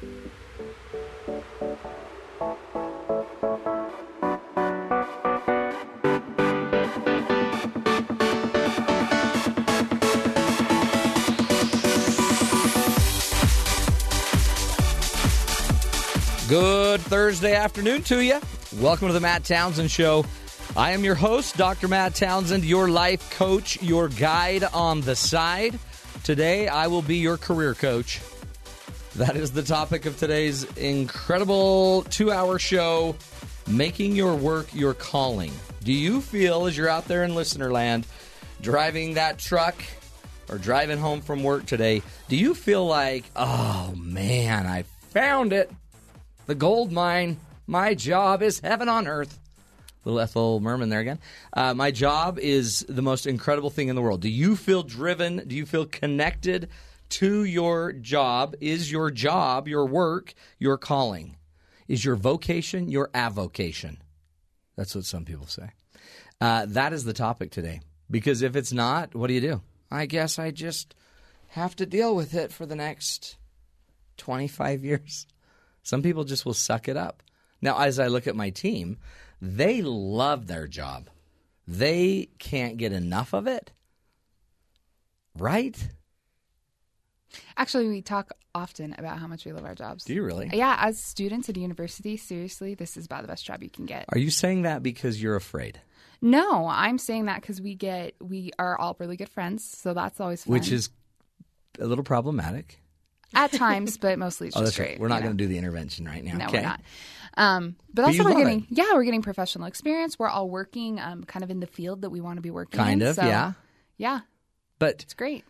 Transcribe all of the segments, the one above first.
Good Thursday afternoon to you. Welcome to the Matt Townsend Show. I am your host, Dr. Matt Townsend, your life coach, your guide on the side. Today, I will be your career coach. That is the topic of today's incredible two hour show making your work your calling. Do you feel, as you're out there in listener land, driving that truck or driving home from work today, do you feel like, oh man, I found it? The gold mine. My job is heaven on earth. Little Ethel Merman there again. Uh, my job is the most incredible thing in the world. Do you feel driven? Do you feel connected to your job? Is your job, your work, your calling? Is your vocation your avocation? That's what some people say. Uh, that is the topic today. Because if it's not, what do you do? I guess I just have to deal with it for the next 25 years. Some people just will suck it up. Now, as I look at my team, they love their job. They can't get enough of it. Right? Actually, we talk often about how much we love our jobs. Do you really? Yeah, as students at a university, seriously, this is about the best job you can get. Are you saying that because you're afraid? No, I'm saying that because we get we are all really good friends, so that's always fun. Which is a little problematic. at times, but mostly it's Oh, just right. We're not going to do the intervention right now. No, okay. we're not. Um, but, But also we're getting it. yeah we're getting professional experience. We're all working um, kind of in the field that we want to be working. In. Kind in, of, so, yeah. yeah, But it's great.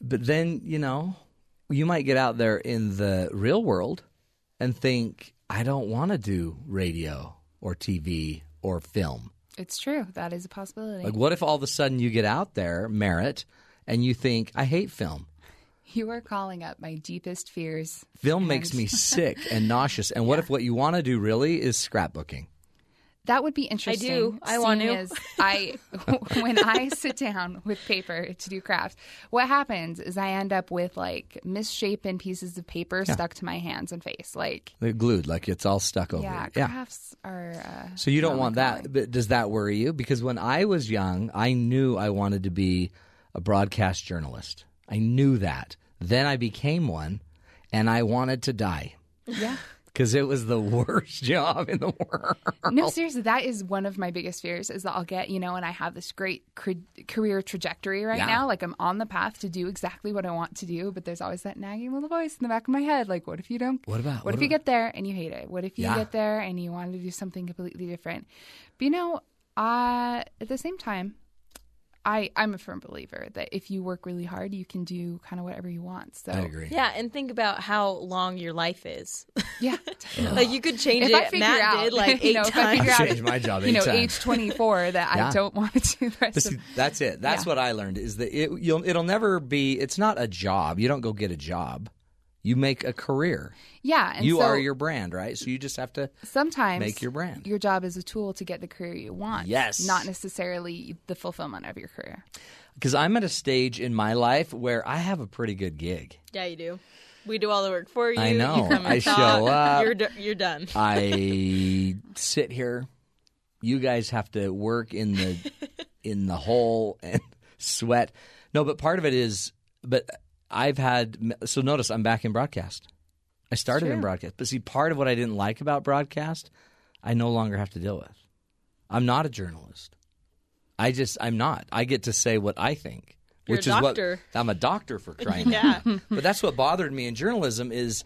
But then you know you might get out there in the real world and think I don't want to do radio or TV or film. It's true. That is a possibility. Like, what if all of a sudden you get out there, Merritt, and you think, I hate film? you are calling up my deepest fears. Film makes me sick and nauseous. And what if what you want to do really is scrapbooking? That would be interesting. I do. I want to. as I when I sit down with paper to do crafts, what happens is I end up with like misshapen pieces of paper stuck to my hands and face. Like, They're glued, like it's all stuck over. yeah, it. yeah. crafts are. Uh, So you don't want that. But does that worry you? Because when I was young, I knew I wanted to be a broadcast journalist. I knew that. Then I became one, and I wanted to die Yeah. Because it was the worst job in the world. No, seriously, that is one of my biggest fears is that I'll get, you know, and I have this great cre- career trajectory right Yeah. now. Like I'm on the path to do exactly what I want to do, but there's always that nagging little voice in the back of my head. Like, what if you don't? What about- What, what if you get there and you hate it? What if you Yeah. get there and you want to do something completely different? But you know, uh, at the same time, I I'm a firm believer that if you work really hard, you can do kind of whatever you want. So I agree. Yeah, and think about how long your life is. yeah. like you could change If it. I figure Matt out, did like you eight know, if I figure I've out, changed my job you know, eight times. age 24 that Yeah. I don't want to do the rest But see, of that's it. That's Yeah. what I learned is that it, you'll, it'll never be. It's not a job. You don't go get a job. You make a career. Yeah, and you so are your brand, right? So you just have to. sometimes make your brand. Your job is a tool to get the career you want. Yes. not necessarily the fulfillment of your career. Because I'm at a stage in my life where I have a pretty good gig. Yeah, you do. We do all the work for you. I know. You come and I talk. show up. You're do- you're done. I sit here. You guys have to work in the in the hole and sweat. No, but part of it is. But I've had so notice I'm back in broadcast. I started in broadcast, but see, part of what I didn't like about broadcast, I no longer have to deal with. I'm not a journalist. I just I'm not. I get to say what I think, You're which is doctor. what I'm a doctor for crying Yeah. out loud. But that's what bothered me in journalism is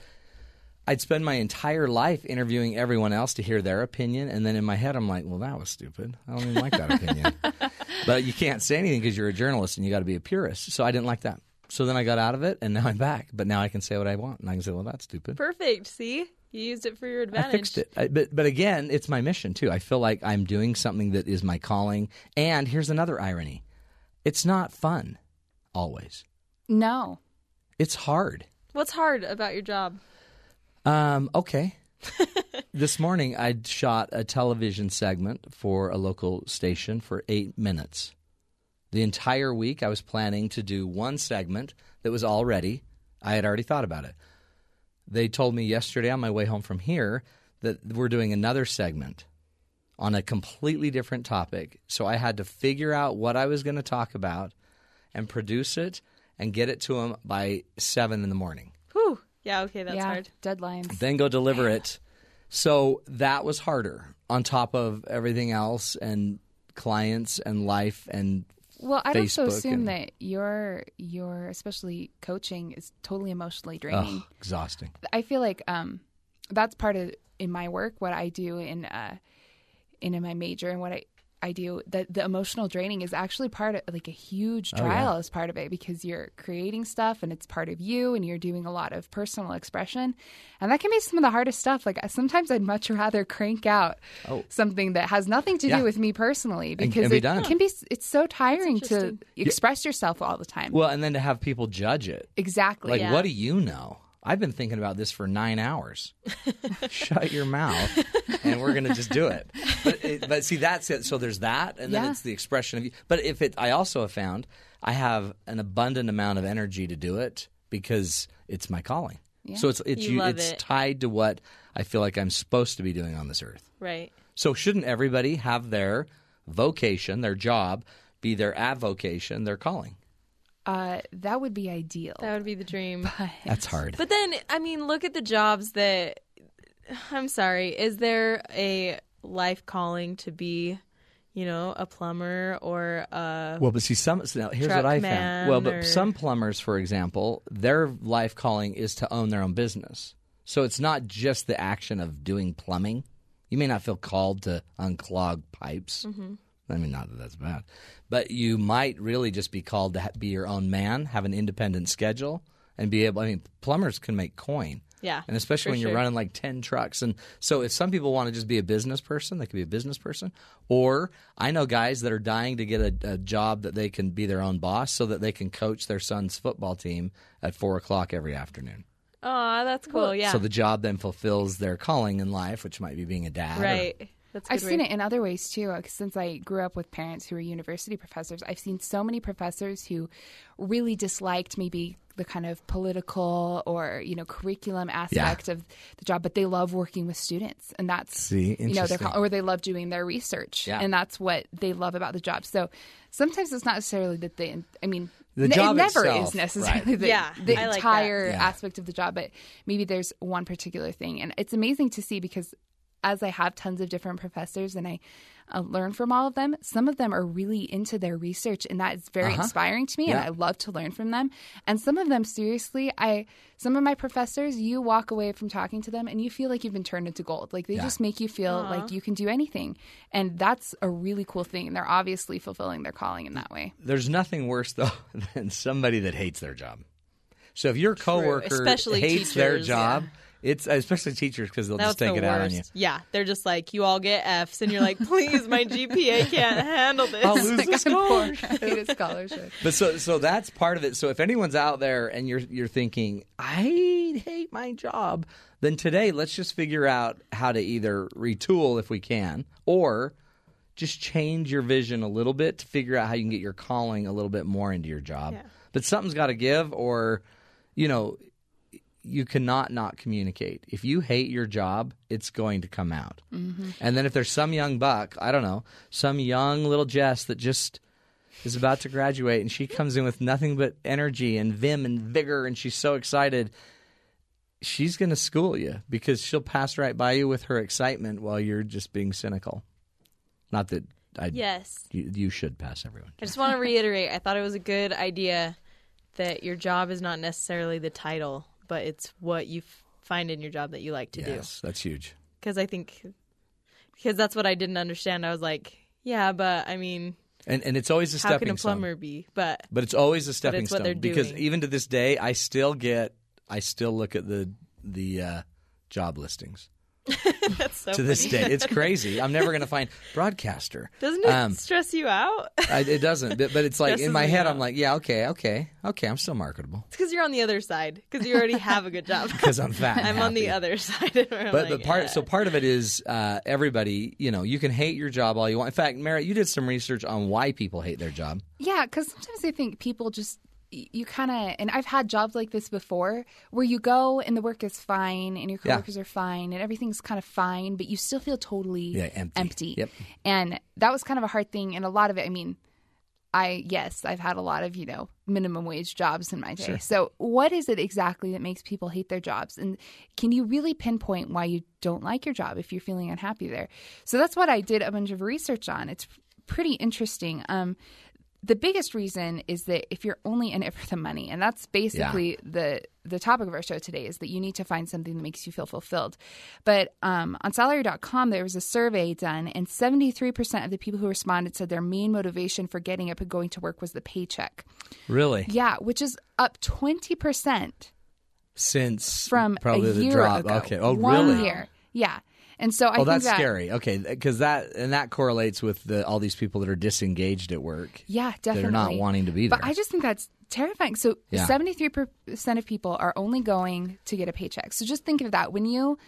I'd spend my entire life interviewing everyone else to hear their opinion, and then in my head I'm like, well, that was stupid. I don't even like that opinion. But you can't say anything because you're a journalist and you got to be a purist. So I didn't like that. So then I got out of it, and now I'm back. But now I can say what I want, and I can say, well, that's stupid. Perfect. See, you used it for your advantage. I fixed it. I, but but again, it's my mission too. I feel like I'm doing something that is my calling. And here's another irony: it's not fun always. No, It's hard. What's hard about your job? Um, okay. this morning, I shot a television segment for a local station for eight minutes. The entire week, I was planning to do one segment that was already. I had already thought about it. they told me yesterday on my way home from here that we're doing another segment on a completely different topic. So I had to figure out what I was going to talk about and produce it and get it to them by seven in the morning. Whew. Yeah, okay, that's yeah, hard. deadlines. Then go deliver it. So that was harder on top of everything else and clients and life and Well, I'd also assume and- that your your especially coaching is totally emotionally draining. exhausting. I feel like um, that's part of in my work what I do in uh, in, in my major and what I I do that the emotional draining is actually part of like a huge Oh, yeah. trial as part of it because you're creating stuff and it's part of you and you're doing a lot of personal expression and that can be some of the hardest stuff like sometimes I'd much rather crank out Oh. something that has nothing to Yeah. do with me personally because and be it done. can be it's so tiring to interesting. express yourself all the time Well, and then to have people judge it. exactly Like, Yeah. what do you know? I've been thinking about this for nine hours. Shut your mouth, and we're going to just do it. But, it, but see, that's it. So there's that, and then it's the expression of you. But if it, I also have found I have an abundant amount of energy to do it because it's my calling. Yeah. So it's it's You love it's it. tied to what I feel like I'm supposed to be doing on this earth. Right. So shouldn't everybody have their vocation, their job, be their avocation, their calling? Uh, that would be ideal That would be the dream. That's hard. But then, I mean, look at the jobs that. I'm sorry. Is there a life calling to be, you know, a plumber or a. Well, but see, some so now, here's what I found. Well, but or- some plumbers, for example, their life calling is to own their own business. So it's not just the action of doing plumbing. You may not feel called to unclog pipes. Mm-hmm. I mean, not that that's bad, but you might really just be called to be your own man, have an independent schedule, and be able. I mean, plumbers can make coin. Yeah, And especially when you're sure. running like 10 trucks. And so if some people want to just be a business person, they could be a business person. Or I know guys that are dying to get a, a job that they can be their own boss so that they can coach their son's football team at four o'clock every afternoon. Oh, that's cool. yeah. So the job then fulfills their calling in life, which might be being a dad. or- right. That's a I've good seen it in other ways too. Since I grew up with parents who were university professors, I've seen so many professors who really disliked maybe the kind of political or you know curriculum aspect of the job, but they love working with students, and that's See, you know, they're, or they love doing their research, Yeah. and that's what they love about the job. So sometimes it's not necessarily that they. I mean. The n- job it never itself, is necessarily right. the, Yeah, the I like that. entire Yeah. aspect of the job, but maybe there's one particular thing. And it's amazing to see because as I have tons of different professors and I uh, learn from all of them, some of them are really into their research, and that is very inspiring to me. And Uh-huh. I love to learn from them. And some of them, seriously, I some of my professors, you walk away from talking to them and you feel like you've been turned into gold. Like they Yeah. just make you feel like you can do anything, and that's a really cool thing. And they're obviously fulfilling their calling in that way. There's nothing worse, though, than somebody that hates their job. So if your coworker Especially hates their job, yeah. It's especially teachers because they'll That's just take the it worst. out on you. Yeah, they're just like, you all get Fs, and you're like, please, my GPA can't handle this. I'll lose the scholarship. I need a scholarship. But so so that's part of it. So if anyone's out there and you're you're thinking, I hate my job, then today let's just figure out how to either retool if we can, or just change your vision a little bit to figure out how you can get your calling a little bit more into your job. Yeah. But something's got to give, or you know, you cannot not communicate. If you hate your job, it's going to come out. Mm-hmm. And then if there's some young buck, I don't know, some young little Jess that just is about to graduate and she comes in with nothing but energy and vim and vigor and she's so excited, she's going to school you because she'll pass right by you with her excitement while you're just being cynical. Not that I yes. you, you should pass everyone. I just want to reiterate, I thought it was a good idea that your job is not necessarily the title, but it's what you f- find in your job that you like to do. Yes, that's huge. Because I think, because that's what I didn't understand. I was like, yeah, but I mean, And and it's always a stepping. how can a stone. plumber be? But But it's always a stepping stone because even to this day, I still get, I still look at the the uh, job listings so to this day. It's crazy. I'm never going to find broadcaster. Doesn't it Um, stress you out? I, it doesn't, but, but it's like in my head, out. I'm like, yeah, okay, okay, okay, I'm still marketable It's because you're on the other side. Because you already have a good job. because I'm fat. I'm on the other side. where I'm But like, but part eh. so part of it is uh, everybody. You know, you can hate your job all you want. In fact, Merritt, you did some research on why people hate their job. Yeah, because sometimes I think people just you kind of and I've had jobs like this before where you go and the work is fine and your Yeah. coworkers are fine and everything's kind of fine, but you still feel totally Yeah, empty. Yep. And that was kind of a hard thing. And a lot of it, I mean, I yes, I've had a lot of you know minimum wage jobs in my day. So what is it exactly that makes people hate their jobs? And can you really pinpoint why you don't like your job if you're feeling unhappy there? So that's what I did a bunch of research on. It's pretty interesting. Um, the biggest reason is that if you're only in it for the money, and that's basically the the topic of our show today, is that you need to find something that makes you feel fulfilled. But um, on salary.com, there was a survey done, and 73% of the people who responded said their main motivation for getting up and going to work was the paycheck. Really? Yeah, which is up 20% Since from probably the drop. ago. Okay. Oh, One really? year. Yeah. And so I think that's that, scary. Okay, because that and that correlates with the all these people that are disengaged at work. Yeah, definitely. are not wanting to be there. But I just think that's terrifying. So seventy-three percent of people are only going to get a paycheck. So just think of that when you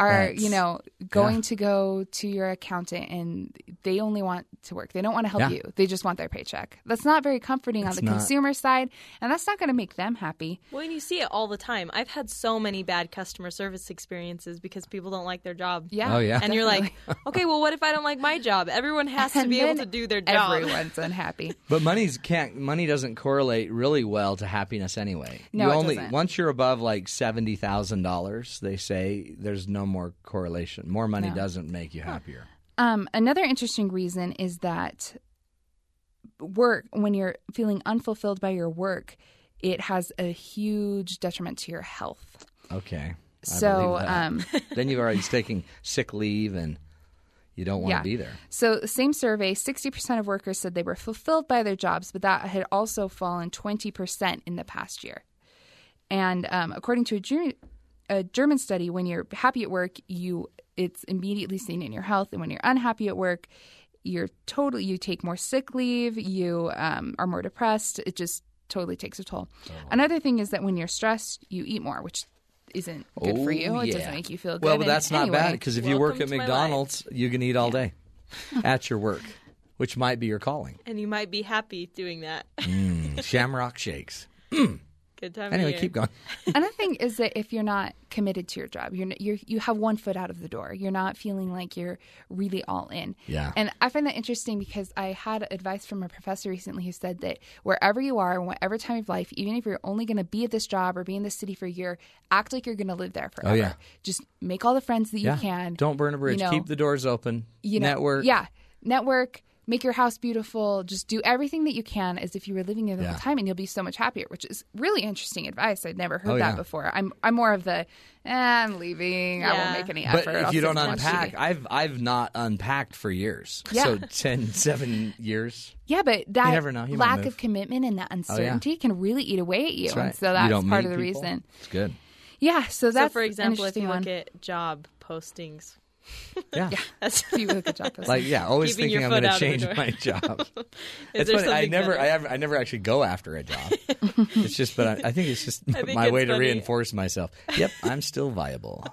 are, That's- you know, going yeah. to go to your accountant and they only want to work. They don't want to help Yeah. you. They just want their paycheck. That's not very comforting It's on the not. consumer side, and that's not going to make them happy. Well, and you see it all the time. I've had so many bad customer service experiences because people don't like their job. Yeah. Oh, yeah. And you're like, okay, well, what if I don't like my job? Everyone has to be able to do their job. Everyone's unhappy. But money's can't money doesn't correlate really well to happiness anyway. No, you it only doesn't. once you're above like seventy thousand dollars, they say there's no more correlation. More money No. doesn't make you happier. Um, another interesting reason is that work, when you're feeling unfulfilled by your work, it has a huge detriment to your health. Okay. I So, um, then you've already taking sick leave and you don't want Yeah. to be there. So, same survey 60% of workers said they were fulfilled by their jobs, but that had also fallen 20% in the past year. And um, according to a, a German study, when you're happy at work, you it's immediately seen in your health, and when you're unhappy at work, you're totally you take more sick leave, you um, are more depressed. It just totally takes a toll. Another thing is that when you're stressed, you eat more, which isn't good for Oh, you. It yeah. doesn't make you feel good. Well, but that's not bad because if you work at McDonald's, you can eat all day at your work, which might be your calling. And you might be happy doing that. Shamrock shakes. Good time Anyway, keep going. Another thing is that if you're not committed to your job, you're, you're you have one foot out of the door. You're not feeling like you're really all in. Yeah. And I find that interesting because I had advice from a professor recently who said that wherever you are, in whatever time of life, even if you're only going to be at this job or be in this city for a year, act like you're going to live there forever. Oh, yeah. Just make all the friends that you Yeah. can. Don't burn a bridge. you know, Keep the doors open. you know, Network. Yeah. Network. Make your house beautiful. Just do everything that you can as if you were living there the Yeah. whole time, and you'll be so much happier. Which is really interesting advice. I'd never heard Oh, that yeah. before. I'm I'm more of the eh, I'm leaving. I won't make any effort. But effort. if I'll you don't unpack, I've I've not unpacked for years. Yeah. So 10, 7 years. yeah, but that never know. You lack. Oh, of commitment and that uncertainty can really eat away at you. That's right. And so You that's don't part meet of the people. reason. It's good. Yeah. So So, that's for example, an if you interesting look one. at job postings, Yeah. that's If you look at job. Like yeah, always Keeping thinking your I'm going to out of the change my job. it's funny. I never. I, have, I never actually go after a job. it's just, but I, I think it's just think my it's way to reinforce myself. Yep, I'm still viable.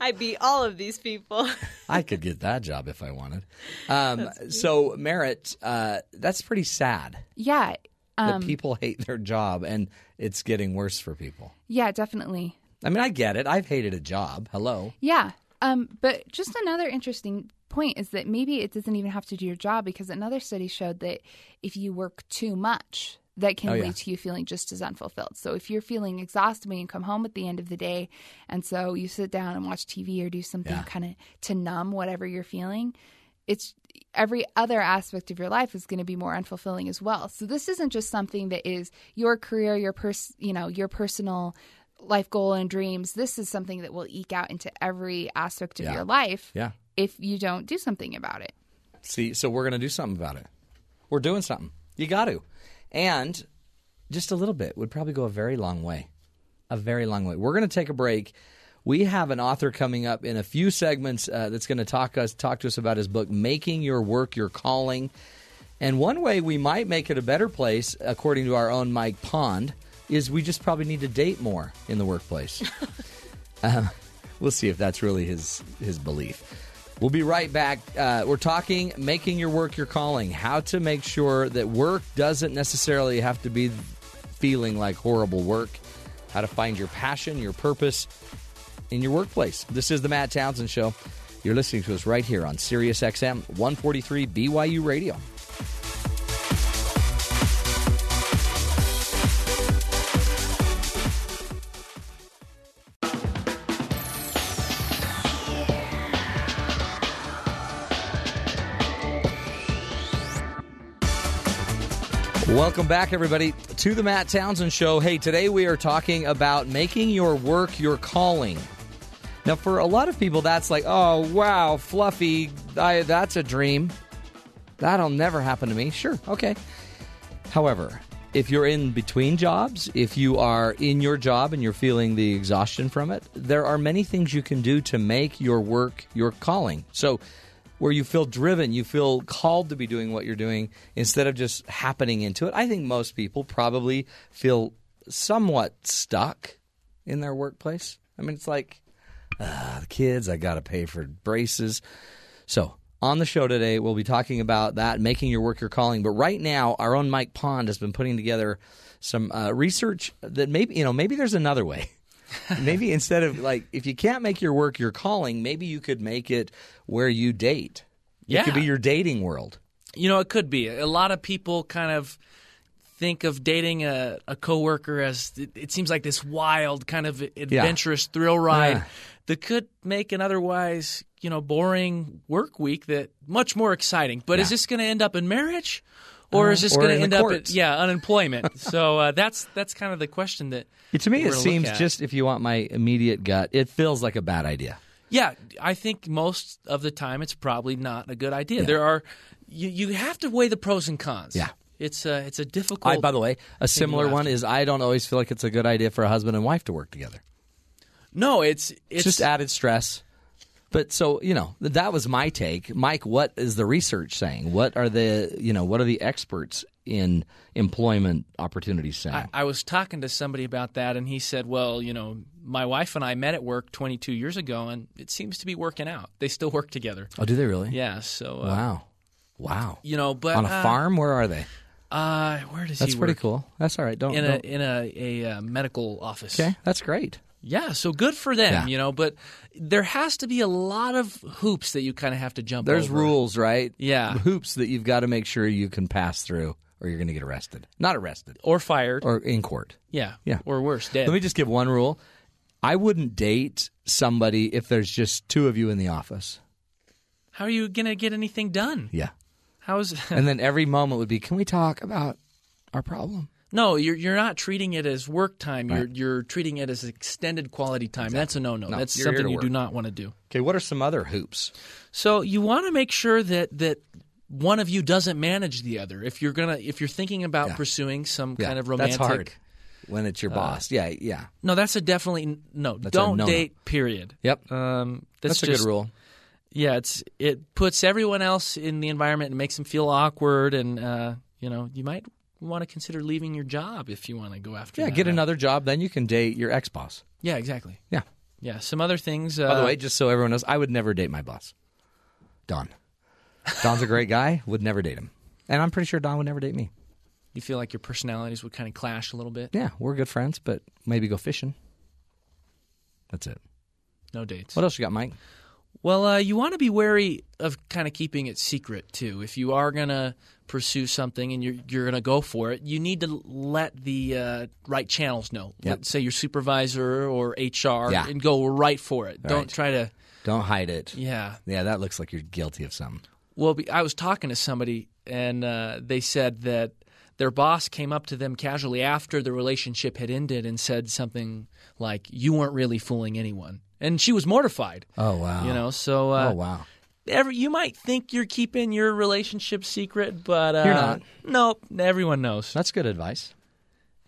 I beat all of these people. I could get that job if I wanted. Um, so Merritt, uh, that's pretty sad yeah. Um, that people hate their job, and it's getting worse for people. yeah. Definitely. I mean, I get it. I've hated a job. Hello. Yeah. Um, but just another interesting point is that maybe it doesn't even have to do your job because another study showed that if you work too much, that can Oh, lead yeah. to you feeling just as unfulfilled. So if you're feeling exhausted when you come home at the end of the day, and so you sit down and watch TV or do something Yeah. kind of to numb whatever you're feeling, it's every other aspect of your life is going to be more unfulfilling as well. So this isn't just something that is your career, your pers- you know, your personal life goal and dreams. This is something that will eke out into every aspect of Yeah. your life Yeah. if you don't do something about it. See, so we're going to do something about it. We're doing something. You got to. And just a little bit would probably go a very long way. A very long way. We're going to take a break. We have an author coming up in a few segments uh, that's going to talk us talk to us about his book, Making Your Work Your Calling. And one way we might make it a better place, according to our own Mike Pond, is we just probably need to date more in the workplace. Uh, we'll see if that's really his his belief. We'll be right back. Uh, we're talking making your work your calling. How to make sure that work doesn't necessarily have to be feeling like horrible work, how to find your passion, your purpose in your workplace. This is the Matt Townsend Show. You're listening to us right here on Sirius XM 143 BYU Radio. Welcome back, everybody, to the Matt Townsend Show. Hey, today we are talking about making your work your calling. Now, for a lot of people, that's like, oh, wow, fluffy, I, that's a dream. That'll never happen to me. Sure, okay. However, if you're in between jobs, if you are in your job and you're feeling the exhaustion from it, there are many things you can do to make your work your calling. So, where you feel driven, you feel called to be doing what you're doing instead of just happening into it. I think most people probably feel somewhat stuck in their workplace. I mean, it's like, the kids, I got to pay for braces. So, on the show today, we'll be talking about that, making your work your calling. But right now, our own Mike Pond has been putting together some uh, research that maybe, you know, maybe there's another way. maybe instead of like if you can't make your work your calling, maybe you could make it where you date. Yeah. It could be your dating world. You know, it could be. A lot of people kind of think of dating a, a coworker as it, it seems like this wild kind of adventurous thrill ride Yeah. that could make an otherwise you know boring work week that much more exciting. But is this going to end up in marriage? Or is this going to end up at yeah unemployment? so uh, that's that's kind of the question that To me, it seems just if you want my immediate gut, it feels like a bad idea. Yeah, I think most of the time it's probably not a good idea. There are you, you have to weigh the pros and cons. Yeah. It's a it's a difficult I, by the way, a similar one to. is I don't always feel like it's a good idea for a husband and wife to work together. No, it's it's, It's just added stress. But so you know that was my take, Mike. What is the research saying? What are the you know what are the experts in employment opportunities saying? I, I was talking to somebody about that, and he said, "Well, you know, my wife and I met at work 22 years ago, and it seems to be working out. They still work together. oh, do they really? Yeah, so uh, Wow, wow. you know, but On a uh, farm, where are they? Uh, where does That's he pretty cool. That's all right. Don't. In a don't- in a, a uh, medical office. okay, that's great. Yeah, so good for them, Yeah. you know. But there has to be a lot of hoops that you kind of have to jump. There's over. rules, right? Yeah. hoops that you've got to make sure you can pass through, or you're going to get arrested. Not arrested, or fired. or in court. yeah, Yeah. or worse, dead. Let me just give one rule. I wouldn't date somebody if there's just two of you in the office. How are you gonna get anything done? Yeah. How's And then every moment would be, can we talk about our problem? No? You're you're not treating it as work time. You're you're treating it as extended quality time. That's a no no. That's something you do not want to do. Okay, what are some other hoops? So you want to make sure that that one of you doesn't manage the other. If you're gonna if you're thinking about Yeah. pursuing some Yeah, kind of romantic, That's hard when it's your boss. Yeah, yeah. no, that's a definitely no. That's don't no-no. date. Period. Yep. Um, that's, That's, a good rule. Yeah, it's it puts everyone else in the environment and makes them feel awkward, and uh, you know you might want to consider leaving your job if you want to go after. Yeah, get another job, then you can date your ex boss. Yeah, exactly. Yeah. Yeah, some other things. Uh, By the way, just so everyone knows, I would never date my boss, Don. Don's a great guy. Would never date him, and I'm pretty sure Don would never date me. you feel like your personalities would kind of clash a little bit. Yeah, we're good friends, but maybe go fishing. That's it. No dates. What else you got, Mike? Well, uh, you want to be wary of kind of keeping it secret too. If you are gonna pursue something and you're you're gonna go for it, you need to let the uh, right channels know. Yep. Let's say your supervisor or HR, Yeah. and go right for it. Don't Right. try to. Don't hide it. Yeah. Yeah, that looks like you're guilty of something. Well, I was talking to somebody, and uh, they said that their boss came up to them casually after the relationship had ended and said something like, "You weren't really fooling anyone," and she was mortified. Oh wow. You know, so uh, oh wow. Every, you might think you're keeping your relationship secret, but uh, You're not. Nope, everyone knows. That's good advice.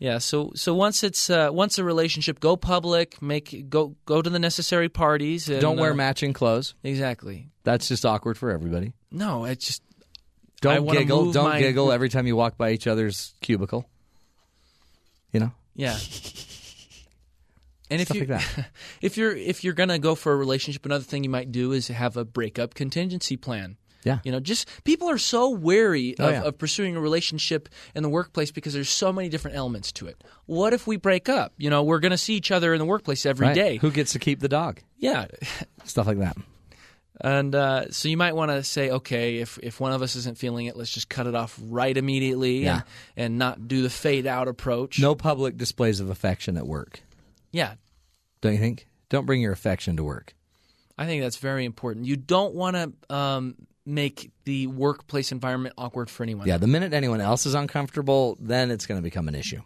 Yeah, so so once it's uh, once a relationship, go public, make go go to the necessary parties. And, Don't wear uh, matching clothes. exactly. That's just awkward for everybody. No, it's just Don't wanna giggle. Don't my- giggle every time you walk by each other's cubicle. You know, Yeah. And if you like if you're if you're gonna go for a relationship, another thing you might do is have a breakup contingency plan. Yeah. You know, just people are so wary Oh, of, yeah. of pursuing a relationship in the workplace because there's so many different elements to it. What if we break up? You know, we're going to see each other in the workplace every day. Right. Who gets to keep the dog? Yeah. Stuff like that. And uh, so you might want to say, okay, if, if one of us isn't feeling it, let's just cut it off right immediately Yeah. and, and not do the fade out approach. No public displays of affection at work. Yeah. Don't you think? Don't bring your affection to work. I think that's very important. You don't want to um, make the workplace environment awkward for anyone. Yeah, the minute anyone else is uncomfortable, then it's going to become an issue.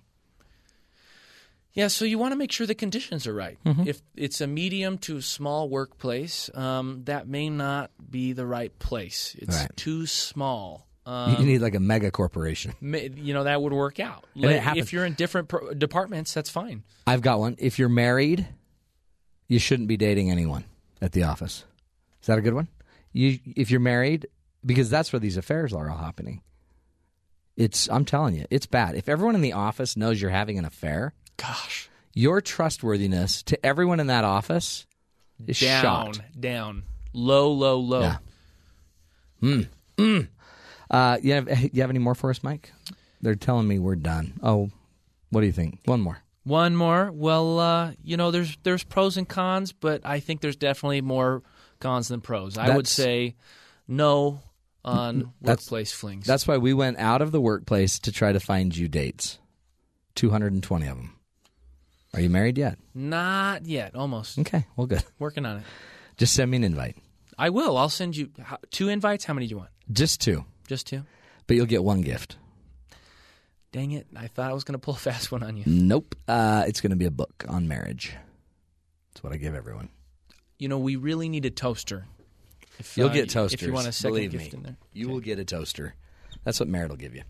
Yeah, so you want to make sure the conditions are right. Mm-hmm. If it's a medium to small workplace, um, that may not be the right place. It's Right. too small. You Um, need like a mega corporation. you know that would work out. Like, if you're in different pro- departments, that's fine. I've got one. If you're married, you shouldn't be dating anyone at the office. Is that a good one? You, if you're married, because that's where these affairs are all happening. It's. I'm telling you, it's bad. If everyone in the office knows you're having an affair, Gosh, your trustworthiness to everyone in that office is down, shot. down, low, low, low. Yeah. Uh, you have you have any more for us, Mike? They're telling me we're done. Oh, what do you think? One more. One more. Well, uh, you know, there's there's pros and cons, but I think there's definitely more cons than pros. I would say no on That's- workplace flings. That's why we went out of the workplace to try to find you dates. 220 of them. Are you married yet? not yet. Almost Okay, well, good. working on it. Just send me an invite. I will. I'll send you two invites. How many do you want? Just two, Just two. but you'll get one gift. Dang it! I thought I was going to pull a fast one on you. Nope. Uh, it's going to be a book on marriage. That's what I give everyone. You know, we really need a toaster. If, You'll uh, get toasters. If you want a second believe gift me. in there. You will get a toaster. That's what Merritt will give you.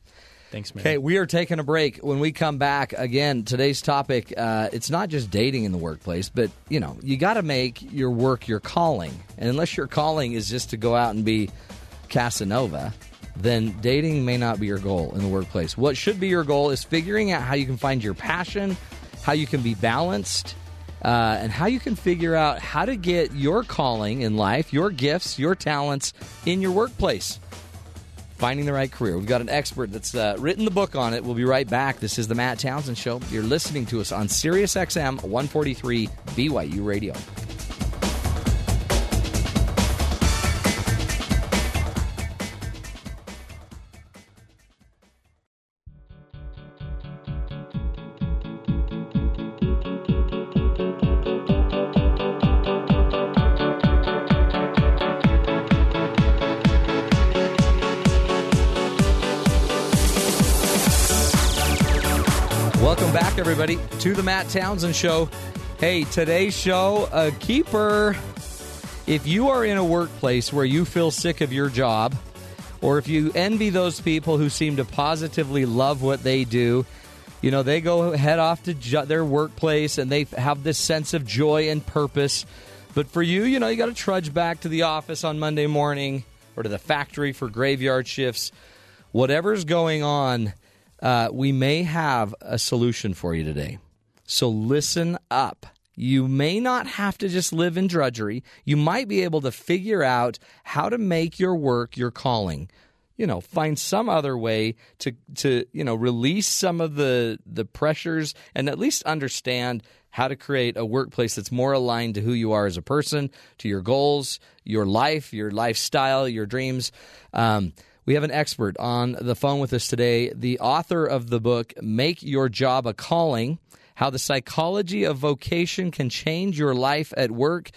Thanks, man. Okay, we are taking a break. When we come back, again, today's topic, uh, it's not just dating in the workplace, but, you know, you got to make your work your calling. And unless your calling is just to go out and be Casanova, then dating may not be your goal in the workplace. What should be your goal is figuring out how you can find your passion, how you can be balanced, uh, and how you can figure out how to get your calling in life, your gifts, your talents in your workplace. Finding the right career. We've got an expert that's uh, written the book on it. We'll be right back. This is the Matt Townsend Show. You're listening to us on Sirius XM 143 BYU Radio. To the Matt Townsend Show. Hey, today's show, a keeper. If you are in a workplace where you feel sick of your job, or if you envy those people who seem to positively love what they do, you know, they go head off to jo- their workplace and they have this sense of joy and purpose. But for you, you know, you got to trudge back to the office on Monday morning or to the factory for graveyard shifts. Whatever's going on, uh, we may have a solution for you today. So listen up. You may not have to just live in drudgery. You might be able to figure out how to make your work your calling. You know, find some other way to to you know release some of the the pressures and at least understand how to create a workplace that's more aligned to who you are as a person, to your goals, your life, your lifestyle, your dreams. Um, we have an expert on the phone with us today, the author of the book, Make Your Job a Calling How the Psychology of Vocation Can Change Your Life at Work.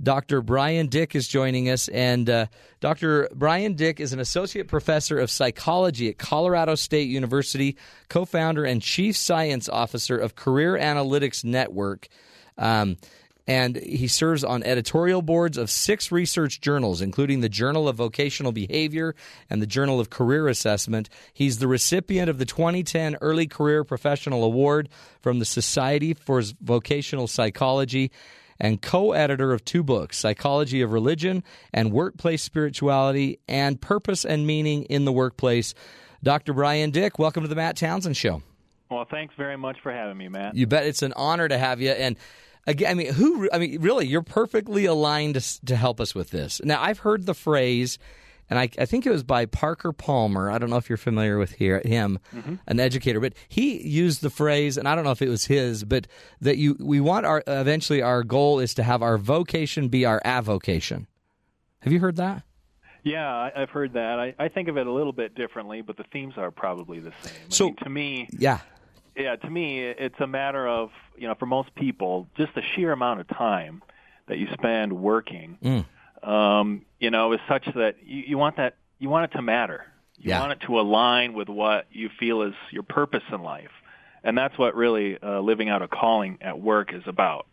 Dr. Bryan Dik is joining us. And uh, Dr. Bryan Dik is an associate professor of psychology at Colorado State University, co founder and chief science officer of Career Analytics Network. Um, and he serves on editorial boards of six research journals, including the Journal of Vocational Behavior and the Journal of Career Assessment. He's the recipient of the 2010 Early Career Professional Award from the Society for Vocational Psychology and co editor of two books Psychology of Religion and Workplace Spirituality and Purpose and Meaning in the Workplace. Dr. Bryan Dik, welcome to the Matt Townsend Show. Well, thanks very much for having me, Matt. You bet it's an honor to have you. And again, I mean, who? I mean, really, you're perfectly aligned to, to help us with this. Now, I've heard the phrase and I, I think it was by Parker Palmer. I don't know if you're familiar with here, him, Mm-hmm. an educator, but he used the phrase, and I don't know if it was his, but that you we want our eventually our goal is to have our vocation be our avocation. Have you heard that? Yeah, I, I've heard that. I, I think of it a little bit differently, but the themes are probably the same. I So- mean, to me, Yeah, yeah, to me, it's a matter of you know, for most people, just the sheer amount of time that you spend working, Mm. um, you know, is such that you, you want that you want it to matter. You Yeah. want it to align with what you feel is your purpose in life, and that's what really uh, living out a calling at work is about.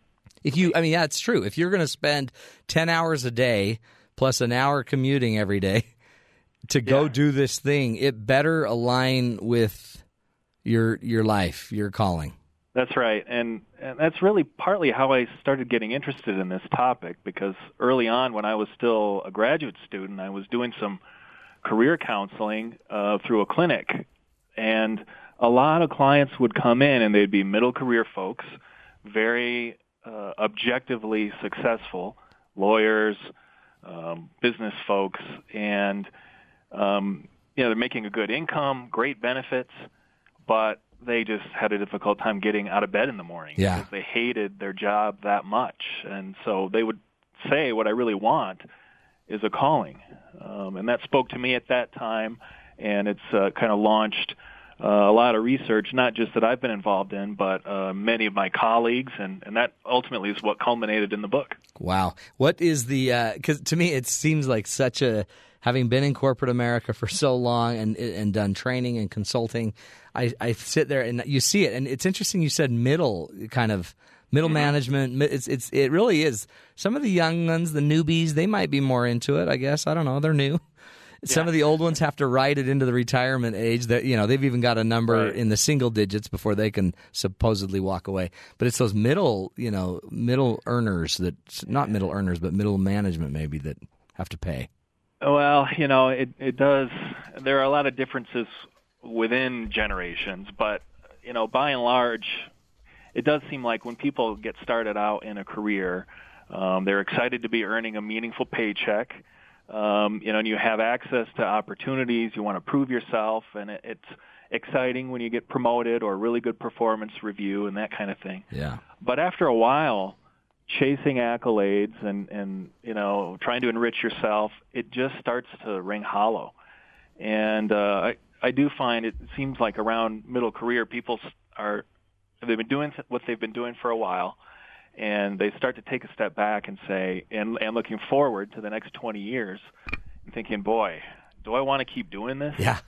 If you, I mean, yeah, it's true. If you're going to spend 10 hours a day plus an hour commuting every day to go Yeah. do this thing, it better align with your your life, your calling. That's right, and, and that's really partly how I started getting interested in this topic because early on, when I was still a graduate student, I was doing some career counseling uh, through a clinic, and a lot of clients would come in and they'd be middle career folks, very uh, objectively successful, lawyers, um, business folks, and um, you know they're making a good income, great benefits, but they just had a difficult time getting out of bed in the morning Yeah. because they hated their job that much, and so they would say, "What I really want is a calling," um, and that spoke to me at that time, and it's uh, kind of launched. Uh, a lot of research, not just that I've been involved in, but uh, many of my colleagues, and, and that ultimately is what culminated in the book. Wow. What is the, because to me, it seems like such a, having been in corporate America for so long and, and done training and consulting, I, I sit there and you see it. And it's interesting you said middle kind of, middle mm-hmm. management. It's, it's, it really is. Some of the young ones, the newbies, they might be more into it, I guess. I don't know. They're new. Some of the old ones have to write it into the retirement age that you know they've even got a number Right. in the single digits before they can supposedly walk away. But it's those middle, you know, middle earners that not middle earners, but middle management maybe that have to pay. Well, you know, it it does. There are a lot of differences within generations, but you know, by and large, it does seem like when people get started out in a career, um, they're excited to be earning a meaningful paycheck. Um, you know, and you have access to opportunities. You want to prove yourself, and it, it's exciting when you get promoted or a really good performance review and that kind of thing. Yeah. But after a while, chasing accolades and and you know trying to enrich yourself, it just starts to ring hollow. And uh, I I do find it seems like around middle career, people are they've been doing what they've been doing for a while, and they start to take a step back and say and and looking forward to the next 20 years, and thinking, boy, do I want to keep doing this? Yeah.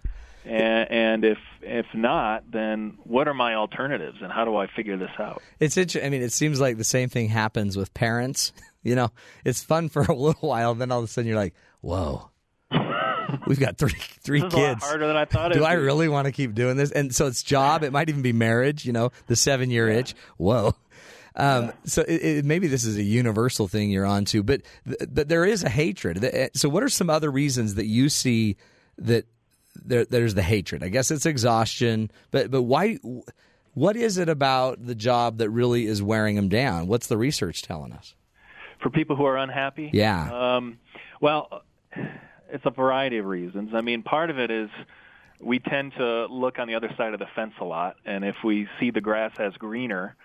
And, and if if not, then what are my alternatives, and how do I figure this out? It's interesting. I mean, it seems like the same thing happens with parents. You know, it's fun for a little while, then all of a sudden you're like, "Whoa, we've got three three This is a lot kids. harder than I thought. Do I be. really want to keep doing this?" And so it's job. It might even be marriage. You know, the seven year itch. Whoa. Um, So it, it, maybe this is a universal thing you're onto, but th- but there is a hatred. So what are some other reasons that you see that there, there's the hatred? I guess it's exhaustion, but but why? What is it about the job that really is wearing them down? What's the research telling us? for people who are unhappy? Yeah. Um, well, it's a variety of reasons. I mean, part of it is we tend to look on the other side of the fence a lot, and if we see the grass as greener,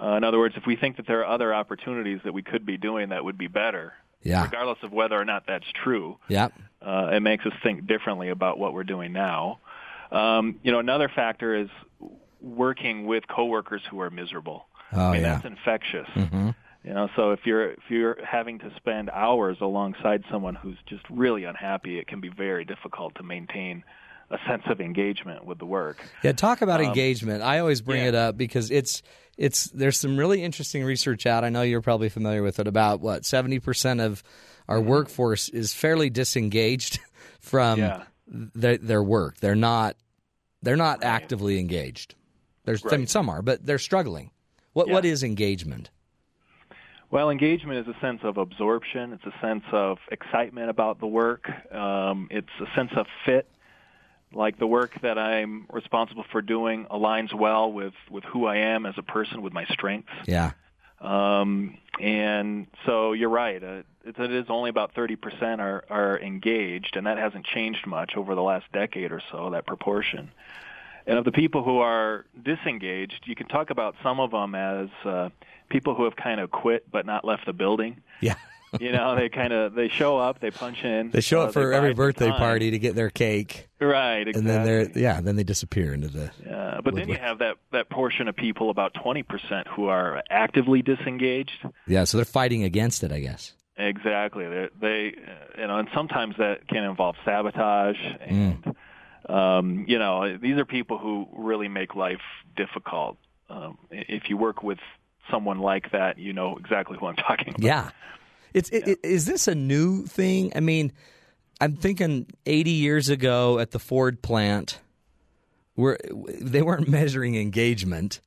uh, in other words, if we think that there are other opportunities that we could be doing that would be better, Yeah. regardless of whether or not that's true, Yeah. uh, it makes us think differently about what we're doing now. Um, you know, another factor is working with coworkers who are miserable. Oh, I mean, yeah. that's infectious. You know, so if you're if you're having to spend hours alongside someone who's just really unhappy, it can be very difficult to maintain a sense of engagement with the work. Yeah, talk about engagement. I always bring yeah. it up because it's it's there's some really interesting research out. I know you're probably familiar with it about what 70% of our Mm-hmm. workforce is fairly disengaged from Yeah. their their work. They're not they're not actively engaged. There's I mean some are, but they're struggling. What what Yeah. is engagement? Well, engagement is a sense of absorption. It's a sense of excitement about the work. Um, it's a sense of fit. Like the work that I'm responsible for doing aligns well with, with who I am as a person, with my strengths. Yeah. Um, and so you're right. Uh, it, it is only about 30% are, are engaged, and that hasn't changed much over the last decade or so, that proportion. And of the people who are disengaged, you can talk about some of them as uh, people who have kind of quit but not left the building. Yeah. you know, they kind of they show up, they punch in. They show uh, up for every birthday party to get their cake, right? Exactly. and then they're yeah, then they disappear into the. Yeah, but then you have that that portion of people, about twenty percent, who are actively disengaged. Yeah, so they're fighting against it, I guess. Exactly. They, they you know, and sometimes that can involve sabotage, and um, you know, these are people who really make life difficult. Um, if you work with someone like that, you know exactly who I'm talking about. Yeah. It's it, it, is this a new thing? I mean, I'm thinking 80 years ago at the Ford plant, where they weren't measuring engagement,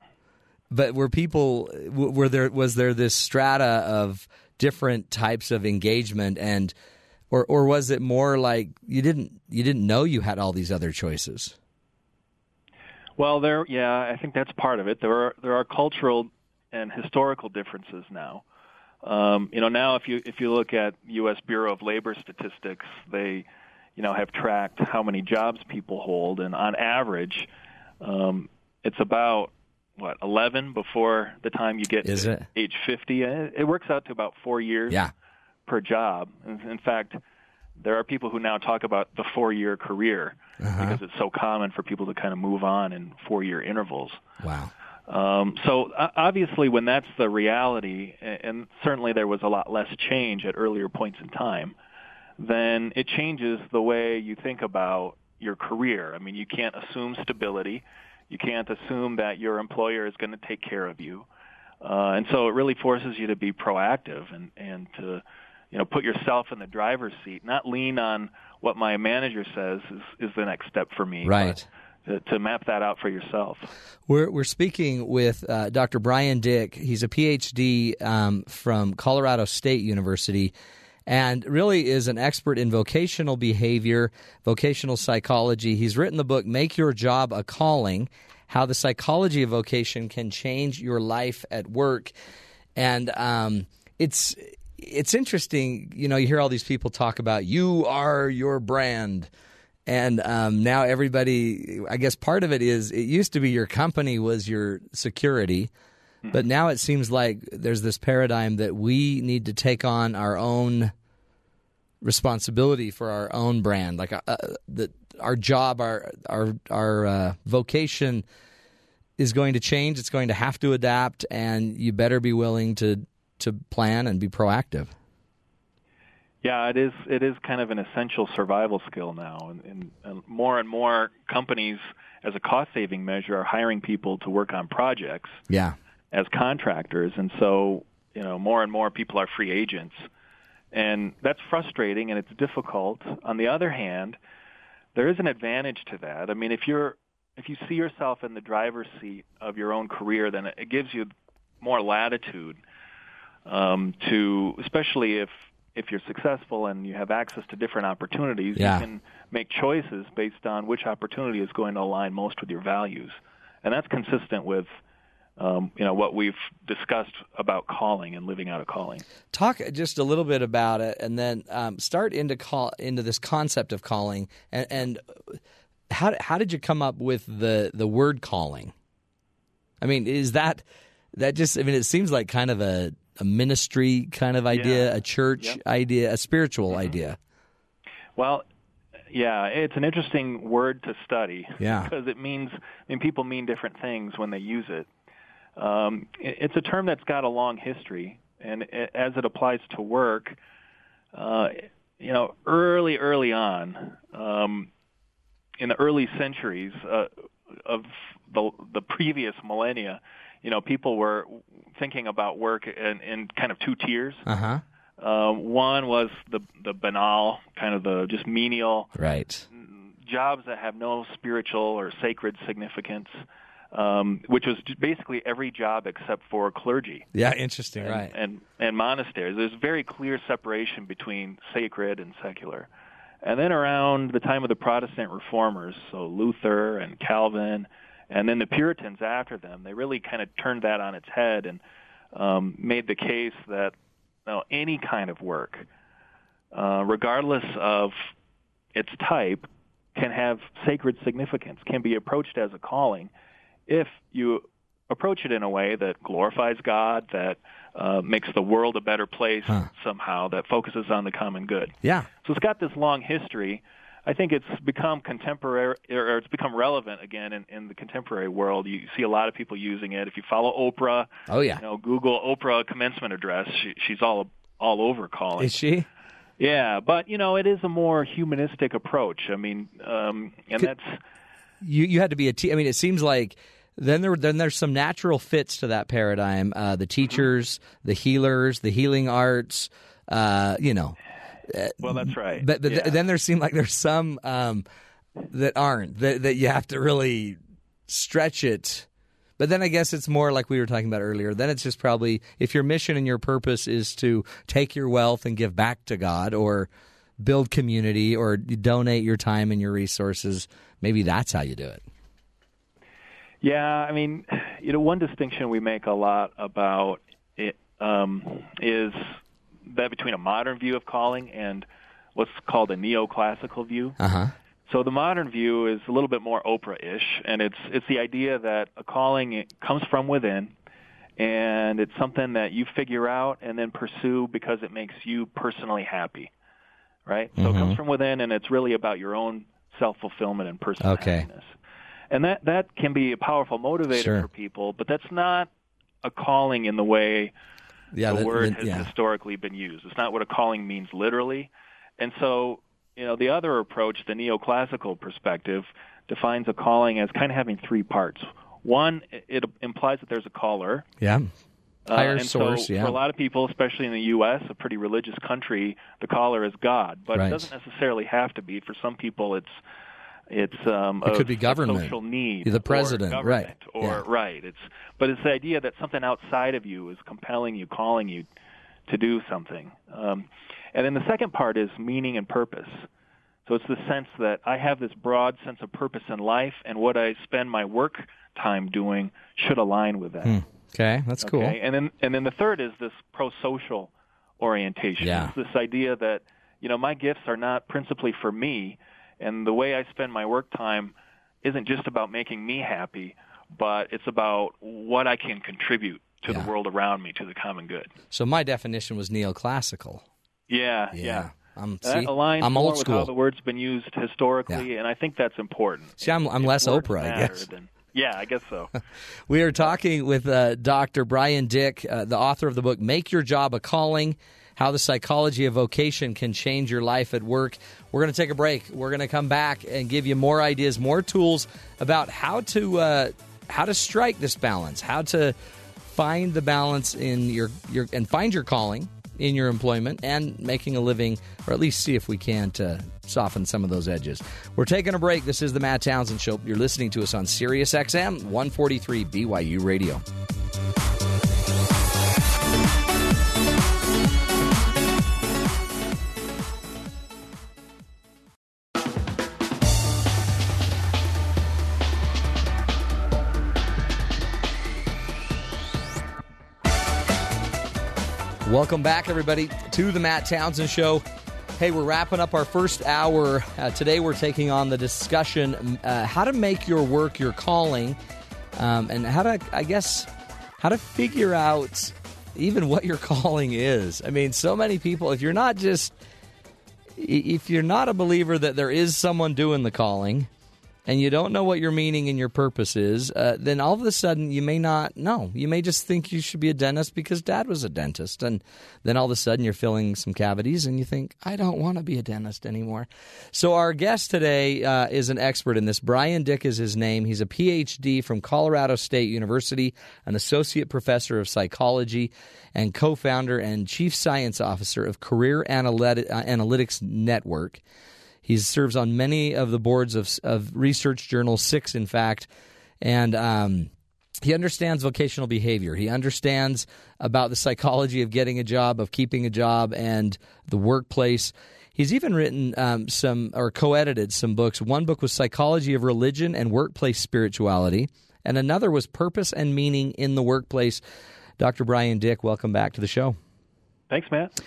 but were people were there was there this strata of different types of engagement and or or was it more like you didn't you didn't know you had all these other choices? Well, there, yeah, I think that's part of it. There are there are cultural and historical differences now. Um, you know, now if you if you look at U.S. Bureau of Labor statistics, they, you know, have tracked how many jobs people hold, and on average, um, it's about what 11 before the time you get Is to it? age 50. It, works out to about four years Yeah. per job. In, in fact, there are people who now talk about the four-year career Uh-huh. because it's so common for people to kind of move on in four-year intervals. Wow. Um, so obviously, when that's the reality, and certainly there was a lot less change at earlier points in time, then it changes the way you think about your career. I mean, you can't assume stability. You can't assume that your employer is going to take care of you. Uh, and so it really forces you to be proactive and, and to, you know, put yourself in the driver's seat, not lean on what my manager says is, is the next step for me. Right. To, to map that out for yourself. We're we're speaking with uh, Dr. Bryan Dik. He's a PhD um, from Colorado State University, and really is an expert in vocational behavior, vocational psychology. He's written the book "Make Your Job a Calling: How the Psychology of Vocation Can Change Your Life at Work," and um, it's it's interesting. You know, you hear all these people talk about you are your brand. And um, now everybody, I guess part of it is it used to be your company was your security, but now it seems like there's this paradigm that we need to take on our own responsibility for our own brand, like uh, uh, that our job, our our our uh, vocation is going to change. It's going to have to adapt, and you better be willing to to plan and be proactive. Yeah, it is. It is kind of an essential survival skill now, and, and, and more and more companies, as a cost-saving measure, are hiring people to work on projects Yeah, as contractors, and so you know more and more people are free agents, and that's frustrating and it's difficult. On the other hand, there is an advantage to that. I mean, if you're if you see yourself in the driver's seat of your own career, then it gives you more latitude um, to, especially if if you're successful and you have access to different opportunities, Yeah. you can make choices based on which opportunity is going to align most with your values, and that's consistent with um, you know what we've discussed about calling and living out a calling. talk just a little bit about it, and then um, start into call into this concept of calling, and, and how how did you come up with the the word calling? I mean, is that that just? I mean, it seems like kind of a a ministry kind of idea, Yeah. a church Yep. idea, a spiritual idea. Well, yeah, it's an interesting word to study. Yeah. because it means I mean people mean different things when they use it. Um, it's a term that's got a long history, and as it applies to work, uh, you know, early early on, um, in the early centuries uh, of the the previous millennia, you know, people were thinking about work in, in kind of two tiers. Uh huh. Um, one was the the banal, kind of the just menial Right. jobs that have no spiritual or sacred significance, um, which was basically every job except for clergy Yeah. Interesting. and, right. and and monasteries. There's very clear separation between sacred and secular. And then around the time of the Protestant reformers, so Luther and Calvin, and then the Puritans after them, they really kind of turned that on its head and um, made the case that you know, any kind of work, uh, regardless of its type, can have sacred significance, can be approached as a calling if you approach it in a way that glorifies God, that uh, makes the world a better place huh. somehow, that focuses on the common good. Yeah. So it's got this long history. I think it's become contemporary, or it's become relevant again in, in the contemporary world. You see a lot of people using it. If you follow Oprah, oh yeah, you know, Google Oprah commencement address. She, she's all all over calling. Is she? Yeah, but you know, it is a more humanistic approach. I mean, um, and Could, that's you. You had to be a. Te- I mean, it seems like then there then there's some natural fits to that paradigm. Uh, the teachers, mm-hmm. the healers, the healing arts. Uh, you know. Well, that's right. But, but yeah. th- then there seem like there's some um, that aren't that that you have to really stretch it. But then I guess it's more like we were talking about earlier. Then it's just probably if your mission and your purpose is to take your wealth and give back to God or build community or donate your time and your resources, maybe that's how you do it. Yeah, I mean, you know, one distinction we make a lot about it um, is that between a modern view of calling and what's called a neoclassical view. Uh-huh. So the modern view is a little bit more Oprah-ish, and it's it's the idea that a calling comes from within, and it's something that you figure out and then pursue because it makes you personally happy, right? Mm-hmm. So it comes mm-hmm. from within, and it's really about your own self-fulfillment and personal okay. happiness and that that can be a powerful motivator sure. for people. But that's not a calling in the way yeah, the, word has yeah. historically been used. It's not what a calling means literally, and so you know the other approach, the neoclassical perspective, defines a calling as kind of having three parts. One, it implies that there's a caller. Yeah. Uh, Higher and source, so yeah. For a lot of people, especially in the U.S., a pretty religious country, the caller is God. But right. it doesn't necessarily have to be. For some people, it's it's um, it could be government, social need, the president, or right? Or yeah. right. It's but it's the idea that something outside of you is compelling you, calling you to do something. Um, and then the second part is meaning and purpose. So it's the sense that I have this broad sense of purpose in life, and what I spend my work time doing should align with that. Hmm. Okay, that's okay? cool. And then and then the third is this pro-social orientation. Yeah. It's this idea that you know my gifts are not principally for me and the way I spend my work time isn't just about making me happy, but it's about what I can contribute to yeah. the world around me, to the common good. So my definition was neoclassical. Yeah, yeah. yeah. That see, aligns I'm more old with school. how the word's been used historically, Yeah. and I think that's important. See, I'm, I'm less Oprah, I guess. then- yeah, I guess so. We are talking with uh, Dr. Bryan Dik, uh, the author of the book Make Your Job a Calling How the Psychology of Vocation Can Change Your Life at Work. We're going to take a break. We're going to come back and give you more ideas, more tools about how to uh, how to strike this balance, how to find the balance in your, your and find your calling in your employment and making a living, or at least see if we can to soften some of those edges. We're taking a break. This is the Matt Townsend Show. You're listening to us on Sirius XM 143 BYU Radio. Welcome back, everybody, to the Matt Townsend Show. Hey, we're wrapping up our first hour. Uh, today, we're taking on the discussion uh, how to make your work your calling, um, and how to, I guess, how to figure out even what your calling is. I mean, so many people, if you're not just, if you're not a believer that there is someone doing the calling, and you don't know what your meaning and your purpose is, uh, then all of a sudden you may not know. You may just think you should be a dentist because dad was a dentist. And then all of a sudden you're filling some cavities and you think, I don't want to be a dentist anymore. So our guest today uh, is an expert in this. Bryan Dik is his name. He's a PhD from Colorado State University, an associate professor of psychology, and co founder and chief science officer of Career uh, Analytics Network. He serves on many of the boards of, of research journals, six in fact, and um, he understands vocational behavior. He understands about the psychology of getting a job, of keeping a job, and the workplace. He's even written um, some or co-edited some books. One book was Psychology of Religion and Workplace Spirituality, and another was Purpose and Meaning in the Workplace. Dr. Bryan Dik, welcome back to the show. Thanks, Matt.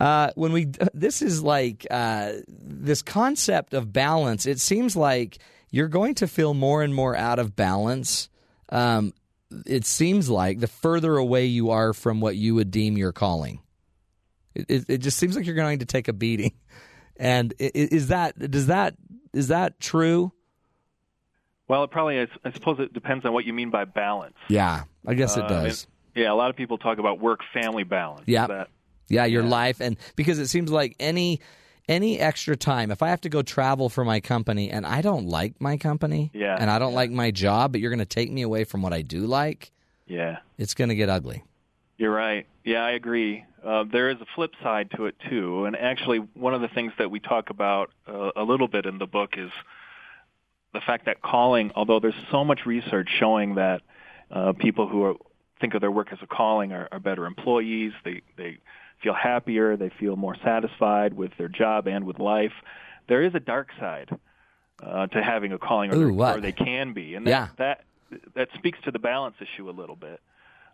Uh, when we this is like uh, this concept of balance. It seems like you're going to feel more and more out of balance. Um, it seems like the further away you are from what you would deem your calling. It, it, it just seems like you're going to take a beating. And is that does that is that true? Well, it probably is. I suppose it depends on what you mean by balance. Yeah, I guess it does. Uh, yeah, a lot of people talk about work family balance. Yeah, yeah, your yeah. life, and because it seems like any any extra time, if I have to go travel for my company and I don't like my company, yeah, and I don't yeah. like my job, but you're going to take me away from what I do like, yeah, it's going to get ugly. You're right. Yeah, I agree. Uh, there is a flip side to it too, and actually, one of the things that we talk about uh, a little bit in the book is the fact that calling, although there's so much research showing that uh, people who are, think of their work as a calling are, are better employees, they they feel happier, they feel more satisfied with their job and with life. There is a dark side uh, to having a calling, or, Ooh, or they can be, and that, yeah. that that speaks to the balance issue a little bit.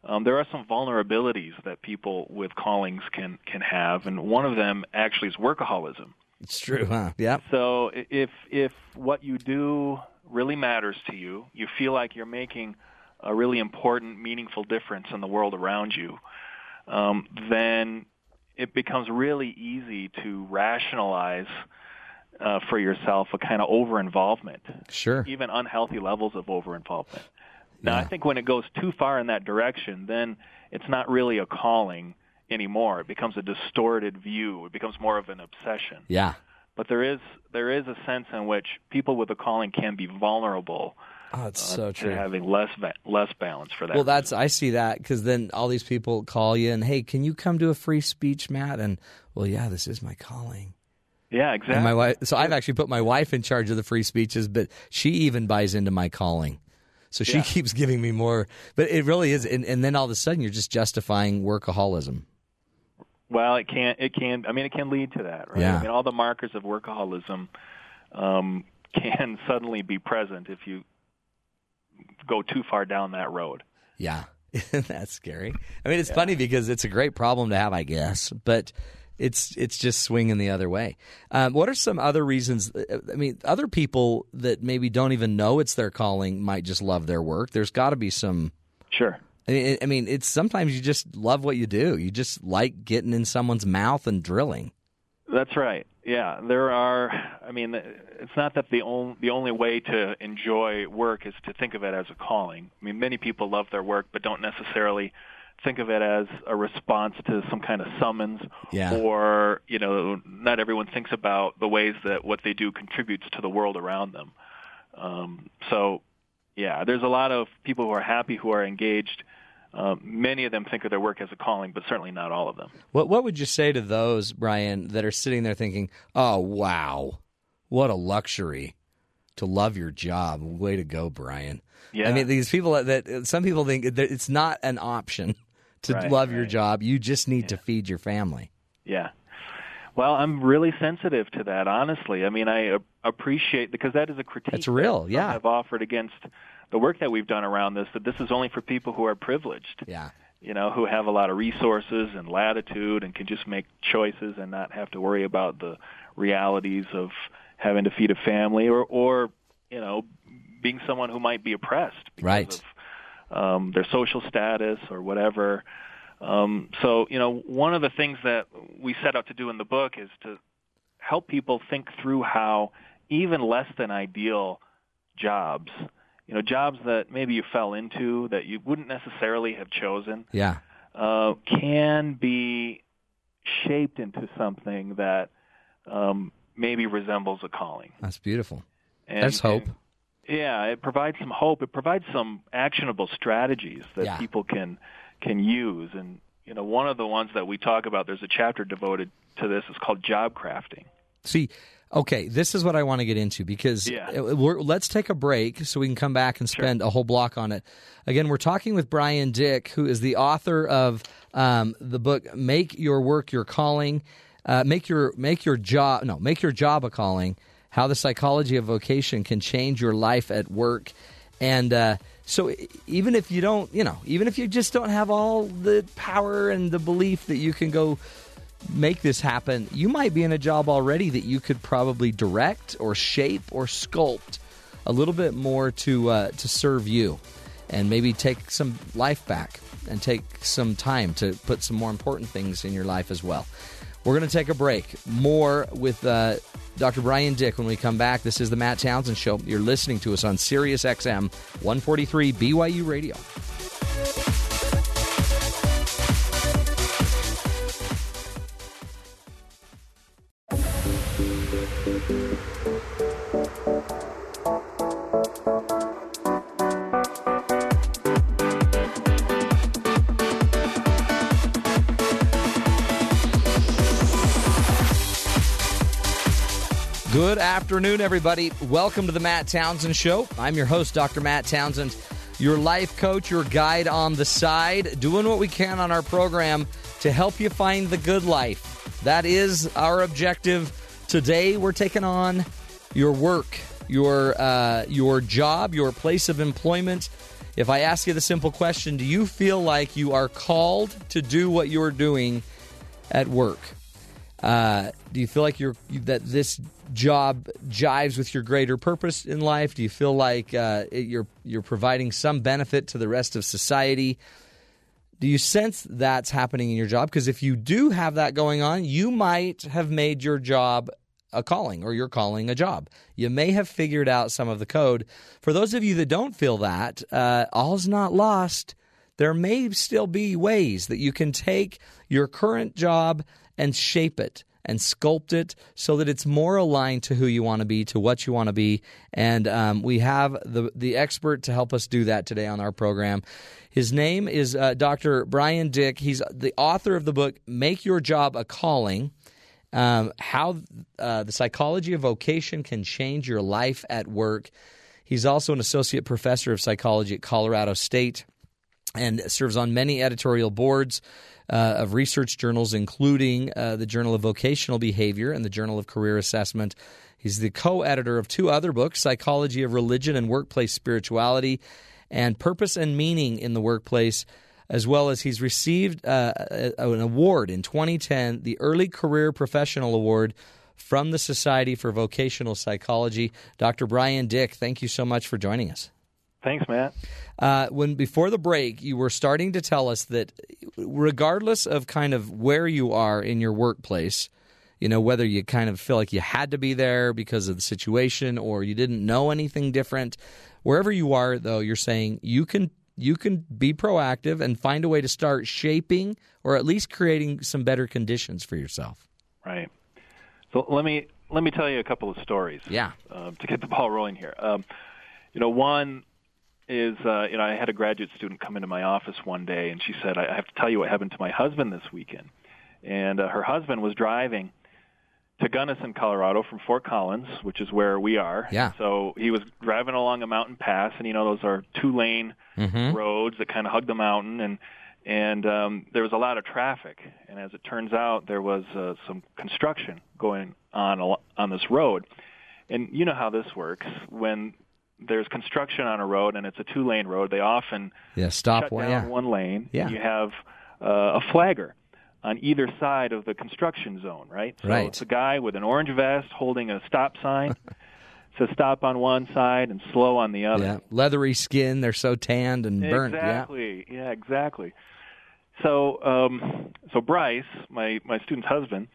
Um, there are some vulnerabilities that people with callings can can have, and one of them actually is workaholism. It's true, huh? Yeah. So if if what you do really matters to you, you feel like you're making a really important, meaningful difference in the world around you, um, then it becomes really easy to rationalize uh, for yourself a kind of over involvement. Sure. Even unhealthy levels of over involvement. Now, Yeah. I think when it goes too far in that direction, then it's not really a calling anymore. It becomes a distorted view. It becomes more of an obsession. Yeah. But there is there is a sense in which people with a calling can be vulnerable Oh, it's uh, so true. having less va- less balance for that. Well, that's I see that because then all these people call you and hey, can you come to a free speech, Matt? And well, yeah, this is my calling. yeah, exactly. And my wife, so I've actually put my wife in charge of the free speeches, but she even buys into my calling. So she Yeah. keeps giving me more. But it really is, and, and then all of a sudden you're just justifying workaholism. Well, it can it can I mean it can lead to that, right? Yeah. I mean all the markers of workaholism um, can suddenly be present if you go too far down that road. Yeah, that's scary. I mean, it's funny because it's a great problem to have, I guess, but it's it's just swinging the other way. Um, what are some other reasons? I mean, other people that maybe don't even know it's their calling might just love their work. There's got to be some. Sure. I mean, I mean, it's sometimes you just love what you do. You just like getting in someone's mouth and drilling. That's right. Yeah, there are. I mean, it's not that the only the only way to enjoy work is to think of it as a calling. I mean, many people love their work, but don't necessarily think of it as a response to some kind of summons. Yeah. Or you know, not everyone thinks about the ways that what they do contributes to the world around them. Um, so, yeah, there's a lot of people who are happy who are engaged. Uh, many of them think of their work as a calling, but certainly not all of them. What What would you say to those, Bryan, that are sitting there thinking, "Oh, wow, what a luxury to love your job. Way to go, Bryan." Yeah. I mean, these people that, that some people think that it's not an option to Right, love your job. You just need to feed your family. Yeah. Well, I'm really sensitive to that, honestly. I mean, I appreciate because that is a critique. That's real, yeah. Have offered against the work that we've done around this that this is only for people who are privileged. Yeah. You know, who have a lot of resources and latitude and can just make choices and not have to worry about the realities of having to feed a family or or you know being someone who might be oppressed because Right. of um, their social status or whatever. Um, so, you know, one of the things that we set out to do in the book is to help people think through how even less than ideal jobs, you know, jobs that maybe you fell into that you wouldn't necessarily have chosen, Yeah. uh, can be shaped into something that um, maybe resembles a calling. That's beautiful. And, There's hope. and- yeah, it provides some hope. It provides some actionable strategies that Yeah. people can can use. And you know, one of the ones that we talk about, there's a chapter devoted to this. It's called job crafting. See, okay, this is what I want to get into because Yeah. let's take a break so we can come back and spend a whole block on it. Again, we're talking with Bryan Dik, who is the author of um, the book "Make Your Work Your Calling." Uh, make your make your job no make your job a calling. How the psychology of vocation can change your life at work. And uh, So even if you don't, you know, even if you just don't have all the power and the belief that you can go make this happen, you might be in a job already that you could probably direct or shape or sculpt a little bit more to uh, to serve you, and maybe take some life back and take some time to put some more important things in your life as well. We're going to take a break. More with uh, Dr. Bryan Dik when we come back. This is the Matt Townsend Show. You're listening to us on Sirius XM 143 BYU Radio. Good afternoon, everybody. Welcome to the Matt Townsend Show. I'm your host, Dr. Matt Townsend, your life coach, your guide on the side, doing what we can on our program to help you find the good life. That is our objective. Today, we're taking on your work, your uh, your job, your place of employment. If I ask you the simple question, do you feel like you are called to do what you're doing at work? Uh, do you feel like you're that this job jives with your greater purpose in life? Do you feel like uh, you're you're providing some benefit to the rest of society? Do you sense that's happening in your job? Because if you do have that going on, you might have made your job a calling or you're calling a job. You may have figured out some of the code. For those of you that don't feel that, uh, all's not lost. There may still be ways that you can take your current job and shape it and sculpt it so that it's more aligned to who you want to be, to what you want to be. And um, we have the the expert to help us do that today on our program. His name is uh, Dr. Bryan Dik. He's the author of the book "Make Your Job a Calling." Um, how uh, the psychology of vocation can change your life at work. He's also an associate professor of psychology at Colorado State and serves on many editorial boards uh, of research journals, including uh, the Journal of Vocational Behavior and the Journal of Career Assessment. He's the co editor of two other books Psychology of Religion and Workplace Spirituality, and Purpose and Meaning in the Workplace, as well as he's received uh, an award in 2010, the Early Career Professional Award from the Society for Vocational Psychology. Dr. Bryan Dik, thank you so much for joining us. Thanks, Matt. Uh, when before the break, you were starting to tell us that regardless of kind of where you are in your workplace, you know whether you kind of feel like you had to be there because of the situation or you didn't know anything different, wherever you are, though, you're saying you can you can be proactive and find a way to start shaping or at least creating some better conditions for yourself. Right. So let me let me tell you a couple of stories. Yeah. Uh, to get the ball rolling here. Um, you know, one is uh, you know I had a graduate student come into my office one day and she said I have to tell you what happened to my husband this weekend, and uh, her husband was driving to Gunnison, Colorado, from Fort Collins, which is where we are. Yeah. So he was driving along a mountain pass, and you know those are two lane mm-hmm. roads that kind of hug the mountain, and and um, there was a lot of traffic. And as it turns out, there was uh, some construction going on on this road. And you know how this works when there's construction on a road and it's a two lane road, they often yeah stop shut one, down yeah. one lane. Yeah. You have uh, a flagger on either side of the construction zone, right? So Right. it's a guy with an orange vest holding a stop sign. says stop on one side and slow on the other. Yeah, leathery skin. They're so tanned and burnt. Exactly. Yeah. exactly. So, um, so Bryce, my my student's husband,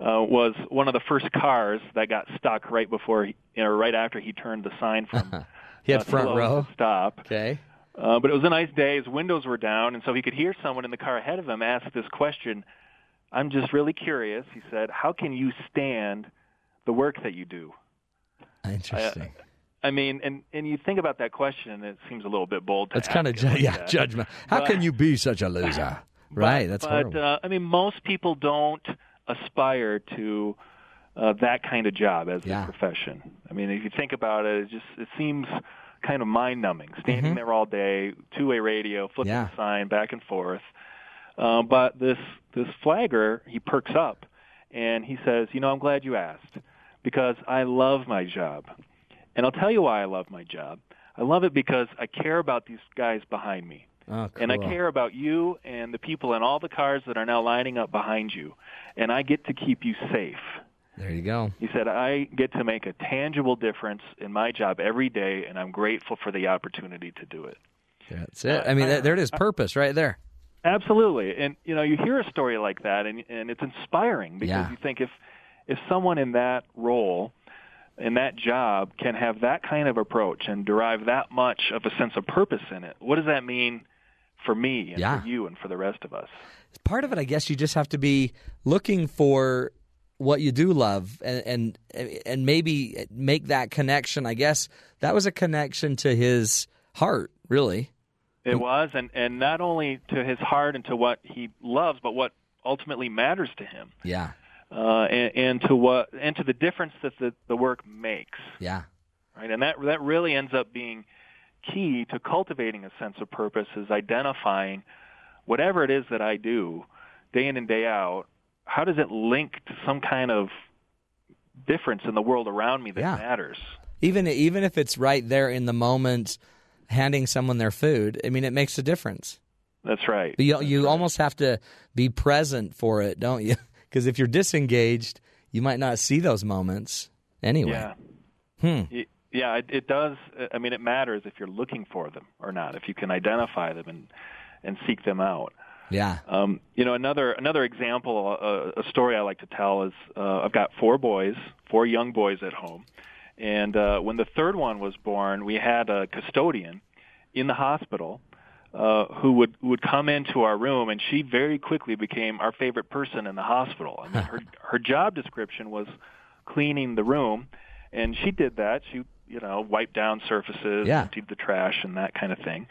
uh, was one of the first cars that got stuck right before, he, or right after he turned the sign from he had uh, front row. stop. Okay. Uh, but it was a nice day. His windows were down, and so he could hear someone in the car ahead of him ask this question. I'm just really curious. He said, "How can you stand the work that you do?" Interesting. I mean, and and you think about that question, and it seems a little bit bold. To That's kind of ju- like yeah that. judgment. How But- can you be such a loser? right. That's but horrible. uh, I mean, most people don't aspire to uh, that kind of job as Yeah. a profession. I mean, if you think about it, it just it seems kind of mind numbing. Standing Mhm. there all day, two way radio, flipping Yeah. the sign back and forth. Uh, but this this flagger, he perks up and he says, "You know, I'm glad you asked because I love my job, and I'll tell you why I love my job. I love it because I care about these guys behind me. Oh, And I care about you and the people in all the cars that are now lining up behind you. And I get to keep you safe. There you go. He said, I get to make a tangible difference in my job every day, and I'm grateful for the opportunity to do it. That's it. I mean, uh, there it is. Uh, purpose right there. Absolutely. And, you know, you hear a story like that, and, and it's inspiring because Yeah. you think if, if someone in that role, in that job, can have that kind of approach and derive that much of a sense of purpose in it, what does that mean for me and Yeah. for you and for the rest of us? Part of it, I guess, you just have to be looking for what you do love, and and and maybe make that connection. I guess that was a connection to his heart, really. It was, and and not only to his heart and to what he loves, but what ultimately matters to him, Yeah, uh, and, and to what and to the difference that the, the work makes, yeah, right? And that that really ends up being key to cultivating a sense of purpose is identifying whatever it is that I do, day in and day out. How does it link to some kind of difference in the world around me that Yeah. matters? even even if it's right there in the moment, handing someone their food. I mean, it makes a difference. That's right. But you That's you right. almost have to be present for it, don't you? Because if you're disengaged, you might not see those moments anyway. yeah. Hmm. Y- Yeah, it, it does. I mean, it matters if you're looking for them or not. If you can identify them and and seek them out. Yeah. Um, you know, another another example, uh, a story I like to tell is uh, I've got four boys, four young boys at home, and uh, when the third one was born, we had a custodian in the hospital uh, who would would come into our room, and she very quickly became our favorite person in the hospital. I mean, her her job description was cleaning the room, and she did that. She you know wiped down surfaces, Yeah. emptied the trash, and that kind of thing.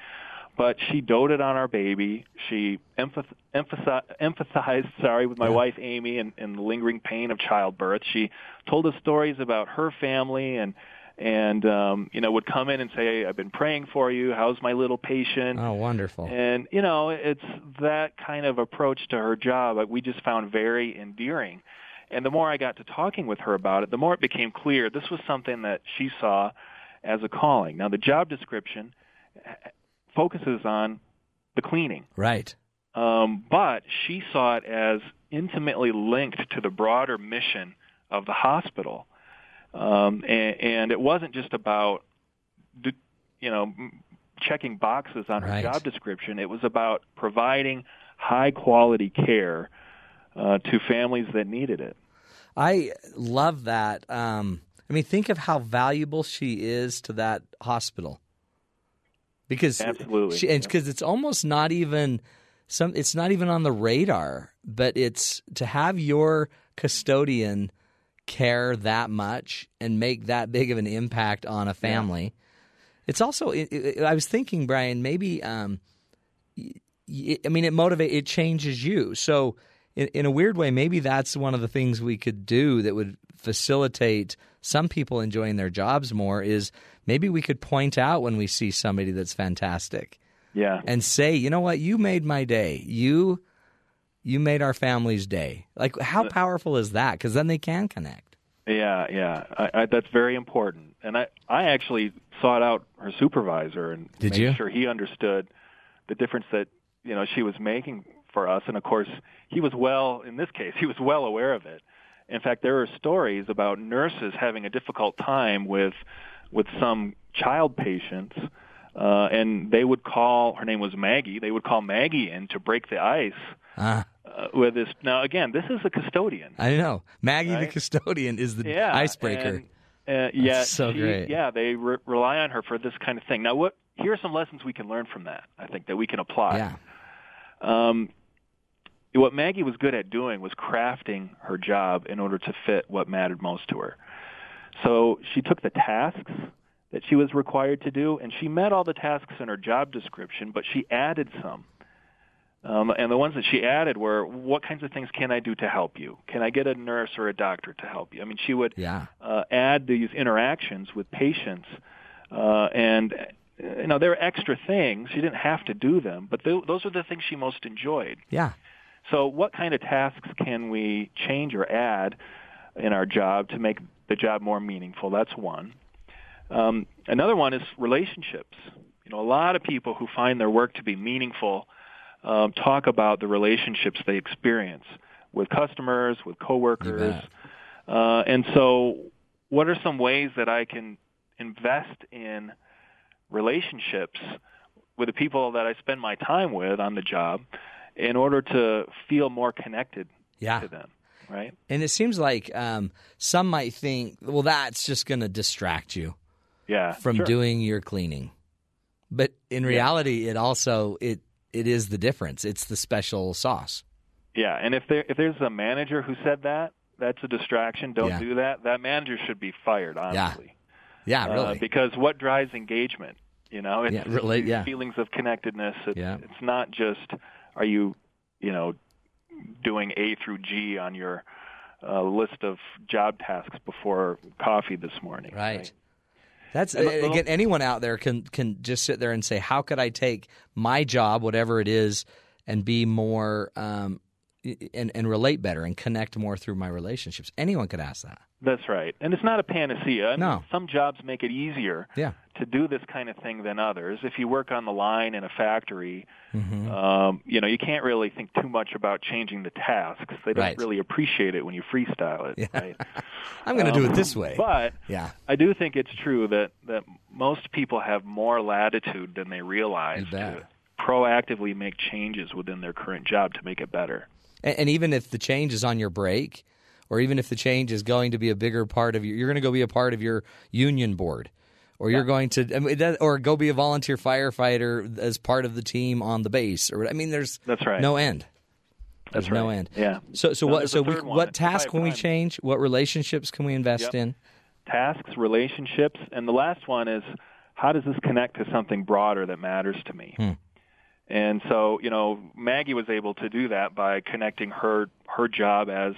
But she doted on our baby. She emphath- emphasi- empathized, sorry, with my wife Amy and, and the lingering pain of childbirth. She told us stories about her family and and um, you know would come in and say, "I've been praying for you. How's my little patient?" Oh, wonderful. And you know, it's that kind of approach to her job that we just found very endearing. And the more I got to talking with her about it, the more it became clear this was something that she saw as a calling. Now, the job description focuses on the cleaning, Right. um, but she saw it as intimately linked to the broader mission of the hospital. Um, and, and it wasn't just about, you know, checking boxes on her Right. job description. It was about providing high quality care uh, to families that needed it. I love that. Um, I mean, think of how valuable she is to that hospital. Because Absolutely, she, and yeah. because it's almost not even some. It's not even on the radar. But it's to have your custodian care that much and make that big of an impact on a family. It's also. It, it, I was thinking, Bryan, maybe. Um, y- I mean, it motivate. It changes you. So, in, in a weird way, maybe that's one of the things we could do that would facilitate some people enjoying their jobs more. Is maybe we could point out when we see somebody that's fantastic Yeah. and say, you know what, you made my day. You, you made our family's day. Like, how powerful is that? Because then they can connect. Yeah, yeah, I, I, that's very important. And I, I actually sought out her supervisor and Did made you? sure he understood the difference that you know she was making for us. And of course, he was well. In this case, he was well aware of it. In fact, there are stories about nurses having a difficult time with with some child patients, uh, and they would call. Her name was Maggie. They would call Maggie in to break the ice Ah, uh, with this. Now, again, this is a custodian. I know. Maggie, the custodian, is the yeah, icebreaker. And, uh, yeah, so she- great. Yeah, they re- rely on her for this kind of thing. Now, what? Here are some lessons we can learn from that. I think that we can apply. yeah. Um, what Maggie was good at doing was crafting her job in order to fit what mattered most to her. So she took the tasks that she was required to do, and she met all the tasks in her job description, but she added some. Um, and the ones that she added were, what kinds of things can I do to help you? Can I get a nurse or a doctor to help you? I mean, she would Yeah. uh, add these interactions with patients, uh, and you know there were extra things. She didn't have to do them, but th- those are the things she most enjoyed. Yeah. So, what kind of tasks can we change or add in our job to make the job more meaningful? That's one. Um, another one is relationships. You know, a lot of people who find their work to be meaningful um, talk about the relationships they experience with customers, with coworkers, uh, and so what are some ways that I can invest in relationships with the people that I spend my time with on the job in order to feel more connected yeah. to them, right? And it seems like um, some might think, well, that's just going to distract you yeah, from sure. doing your cleaning. But in reality, it also it it is the difference. It's the special sauce. Yeah, and if there if there's a manager who said that, that's a distraction. Don't Yeah. do that. That manager should be fired. Honestly, Yeah, Uh, really. because what drives engagement? You know, it's Yeah, really, yeah. feelings of connectedness. It's, Yeah. it's not just are you, you know, doing A through G on your uh, list of job tasks before coffee this morning. right. That's little- again. Anyone out there can can just sit there and say, "How could I take my job, whatever it is, and be more um, and and relate better and connect more through my relationships?" Anyone could ask that. That's right. And it's not a panacea. I mean, No. Some jobs make it easier Yeah. To do this kind of thing than others. If you work on the line in a factory, Mm-hmm. um, you know, you can't really think too much about changing the tasks. They don't Right. really appreciate it when you freestyle it, right? I'm going to do Um, it this way. But yeah. I do think it's true that that most people have more latitude than they realize to proactively make changes within their current job to make it better. And, and even if the change is on your break, or even if the change is going to be a bigger part of your, you're going to go be a part of your union board, or you're going to, I mean, that, or go be a volunteer firefighter as part of the team on the base, or I mean, there's That's right. no end. That's There's no end. Yeah. So, so No, what? So, we, what task can we change? What relationships can we invest Yep. in? tasks, relationships, and the last one is how does this connect to something broader that matters to me? Hmm. And so, you know, Maggie was able to do that by connecting her her job as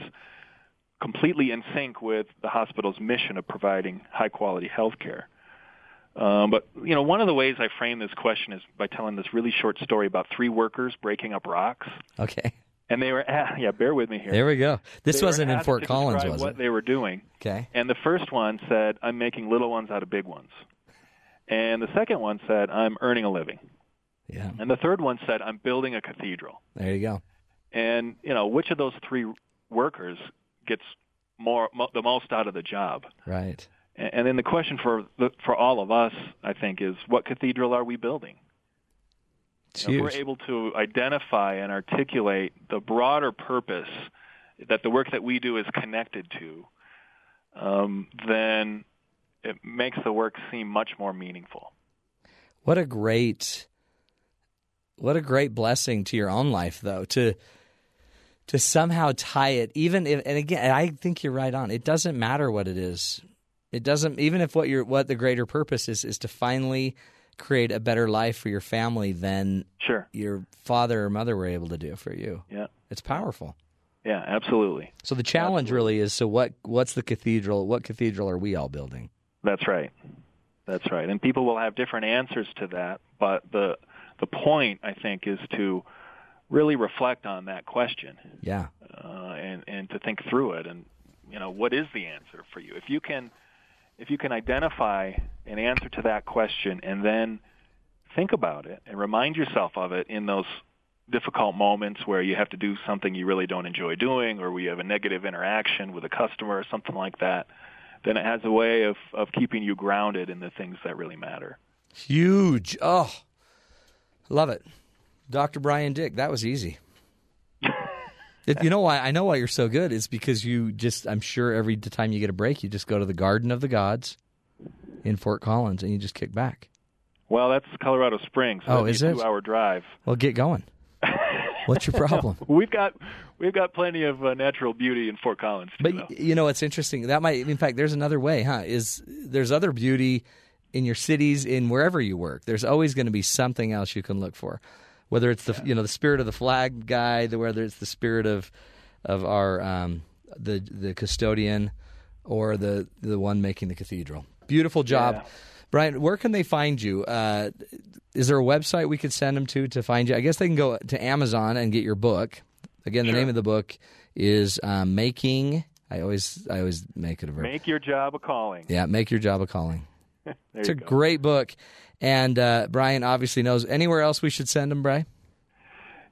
completely in sync with the hospital's mission of providing high quality health care. Um, but you know, one of the ways I frame this question is by telling this really short story about three workers breaking up rocks, Okay, and they were yeah, bear with me here. there we go. This They wasn't in Fort Collins, was what it? they were doing. Okay, And the first one said, I'm making little ones out of big ones. And the second one said, I'm earning a living. yeah, And the third one said, I'm building a cathedral. there you go. And, you know, which of those three workers gets more mo- the most out of the job? Right. And, then the question for for all of us, I think, is what cathedral are we building? You know, if we're able to identify and articulate the broader purpose that the work that we do is connected to, um, then it makes the work seem much more meaningful. What a great what a great blessing to your own life though to to somehow tie it even if and again I think you're right on. It doesn't matter what it is. It doesn't even if what your what the greater purpose is is to finally create a better life for your family than Sure. your father or mother were able to do for you. Yeah. It's powerful. Yeah, absolutely. So the challenge really is so what what's the cathedral what cathedral are we all building? That's right. That's right. And people will have different answers to that, but the the point I think is to really reflect on that question Yeah. uh, and and to think through it and you know what is the answer for you if you can if you can identify an answer to that question and then think about it and remind yourself of it in those difficult moments where you have to do something you really don't enjoy doing or where you have a negative interaction with a customer or something like that then it has a way of of keeping you grounded in the things that really matter Huge. Oh, love it. Dr. Bryan Dik, that was easy. It- you know why I know why you're so good is because you just I'm sure every time you get a break you just go to the Garden of the Gods in Fort Collins and you just kick back. well that's colorado springs so Oh, is a it? two hour drive Well, get going. What's your problem? we've got we've got plenty of uh, natural beauty in fort collins too, But though. you know it's interesting. That might in fact there's another way, huh? Is there's other beauty in your cities in wherever you work. There's always going to be something else you can look for. Whether it's the you know the spirit of the flag guy, whether it's the spirit of of our um, the the custodian or the the one making the cathedral. Beautiful job. Yeah. Bryan, where can they find you? Uh, is there a website we could send them to to find you? I guess they can go to Amazon and get your book. Again, the Sure. name of the book is um, Making. I always I always make it a verb. Make your job a calling. yeah, make your job a calling. it's a go. great book. And uh, Bryan obviously knows. Anywhere else we should send him, Bryan?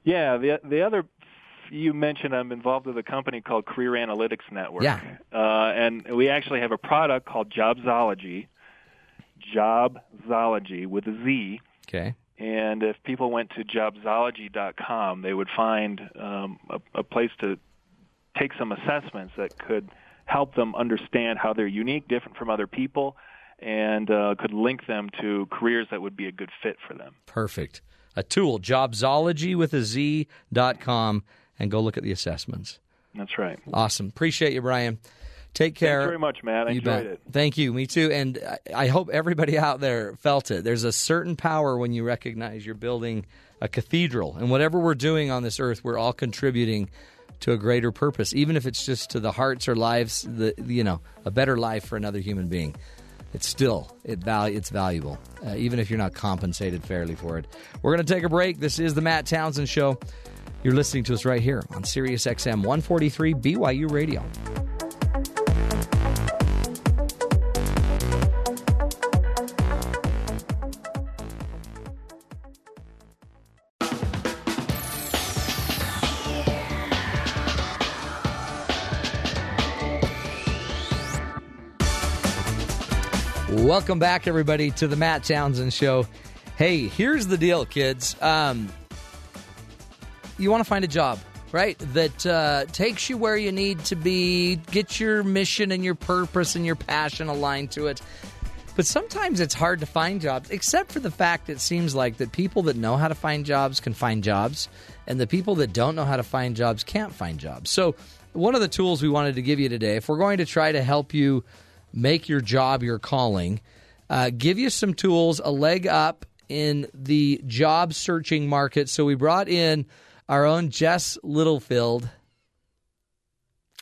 Yeah, the the other you mentioned I'm involved with a company called Career Analytics Network. Yeah. Uh, and we actually have a product called Jobzology. Jobzology with a Z. Okay. And if people went to jobzology.com, they would find um, a, a place to take some assessments that could help them understand how they're unique, different from other people, and uh, could link them to careers that would be a good fit for them. Perfect. A tool, jobzology with a Z dot com, and go look at the assessments. That's right. Awesome. Appreciate you, Bryan. Take care. Thanks very much, Matt. I you enjoyed bet. it. Thank you. Me too. And I hope everybody out there felt it. There's a certain power when you recognize you're building a cathedral. And whatever we're doing on this earth, we're all contributing to a greater purpose, even if it's just to the hearts or lives, the you know, a better life for another human being. It's still it val- it's valuable, uh, even if you're not compensated fairly for it. We're going to take a break. This is the Matt Townsend Show. You're listening to us right here on Sirius XM 143 BYU Radio. Welcome back, everybody, to the Matt Townsend Show. Hey, here's the deal, kids. Um, you want to find a job, right? That uh, takes you where you need to be, get your mission and your purpose and your passion aligned to it. But sometimes it's hard to find jobs, except for the fact it seems like that people that know how to find jobs can find jobs, and the people that don't know how to find jobs can't find jobs. So, one of the tools we wanted to give you today, if we're going to try to help you make your job your calling, uh, give you some tools, a leg up in the job searching market. So we brought in our own Jess Littlefield.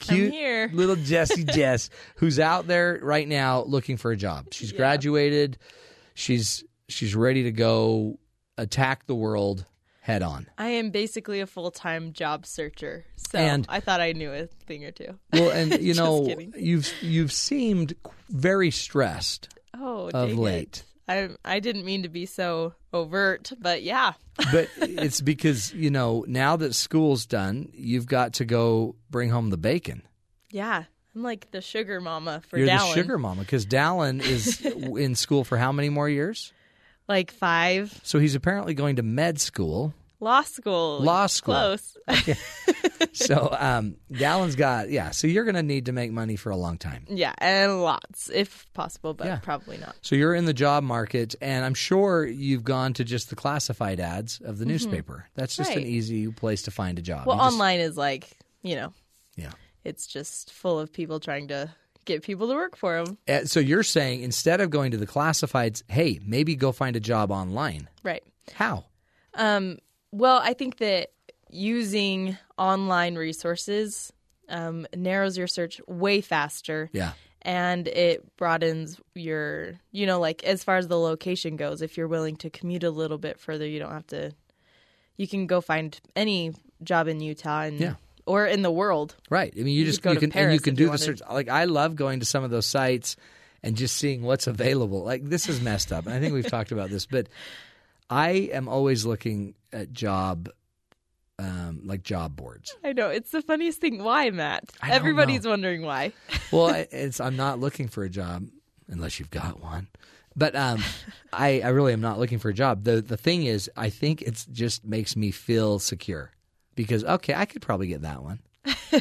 Cute here. little Jessie Jess, who's out there right now looking for a job. She's yeah. graduated. She's she's ready to go attack the world head on. I am basically a full time job searcher, so and, I thought I knew a thing or two. Well, and you know, you've you've seemed very stressed. Oh, of late. It. I I didn't mean to be so overt, but yeah. but it's because you know now that school's done, you've got to go bring home the bacon. Yeah. I'm like the sugar mama for You're Dallin. the sugar mama because Dallin is in school for how many more years? Like five. So he's apparently going to med school. Law school. Law school. Close. so um, Dallin's got yeah. So you're going to need to make money for a long time. Yeah, and lots if possible, but yeah. probably not. So you're in the job market, and I'm sure you've gone to just the classified ads of the mm-hmm. newspaper. That's just right. an easy place to find a job. Well, online is like you know. Yeah. It's just full of people trying to get people to work for them. Uh, so you're saying instead of going to the classifieds, hey, maybe go find a job online. Right. How? Um, well, I think that using online resources um, narrows your search way faster. Yeah. And it broadens your, you know, like as far as the location goes, if you're willing to commute a little bit further, you don't have to, you can go find any job in Utah and yeah or in the world. Right. I mean, you, you just you can and you can do the search. Like I love going to some of those sites and just seeing what's available. Like this is messed up. And I think we've talked about this, but I am always looking at job um, like job boards. I know it's the funniest thing. Why, Matt? Everybody's know. wondering why. well, it's I'm not looking for a job unless you've got one. But um, I, I really am not looking for a job. the The thing is, I think it just makes me feel secure because okay, I could probably get that one. so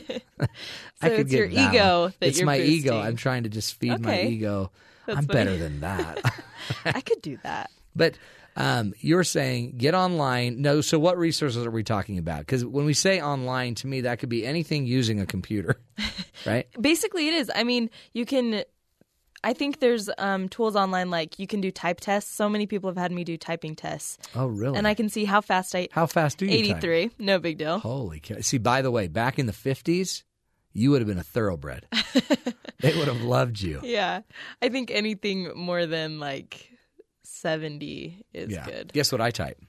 I could it's get your ego. That it's my boosting. ego. I'm trying to just feed okay. my ego. That's I'm funny. better than that. I could do that. But um, you're saying get online. No, so what resources are we talking about? Because when we say online, to me, that could be anything using a computer, right? Basically, it is. I mean, you can I think there's um, tools online like you can do type tests. So many people have had me do typing tests. Oh, really? And I can see how fast I. How fast do you? Eighty three. No big deal. Holy cow! See, by the way, back in the fifties, you would have been a thoroughbred. they would have loved you. Yeah, I think anything more than like seventy is yeah. good. Guess what I type?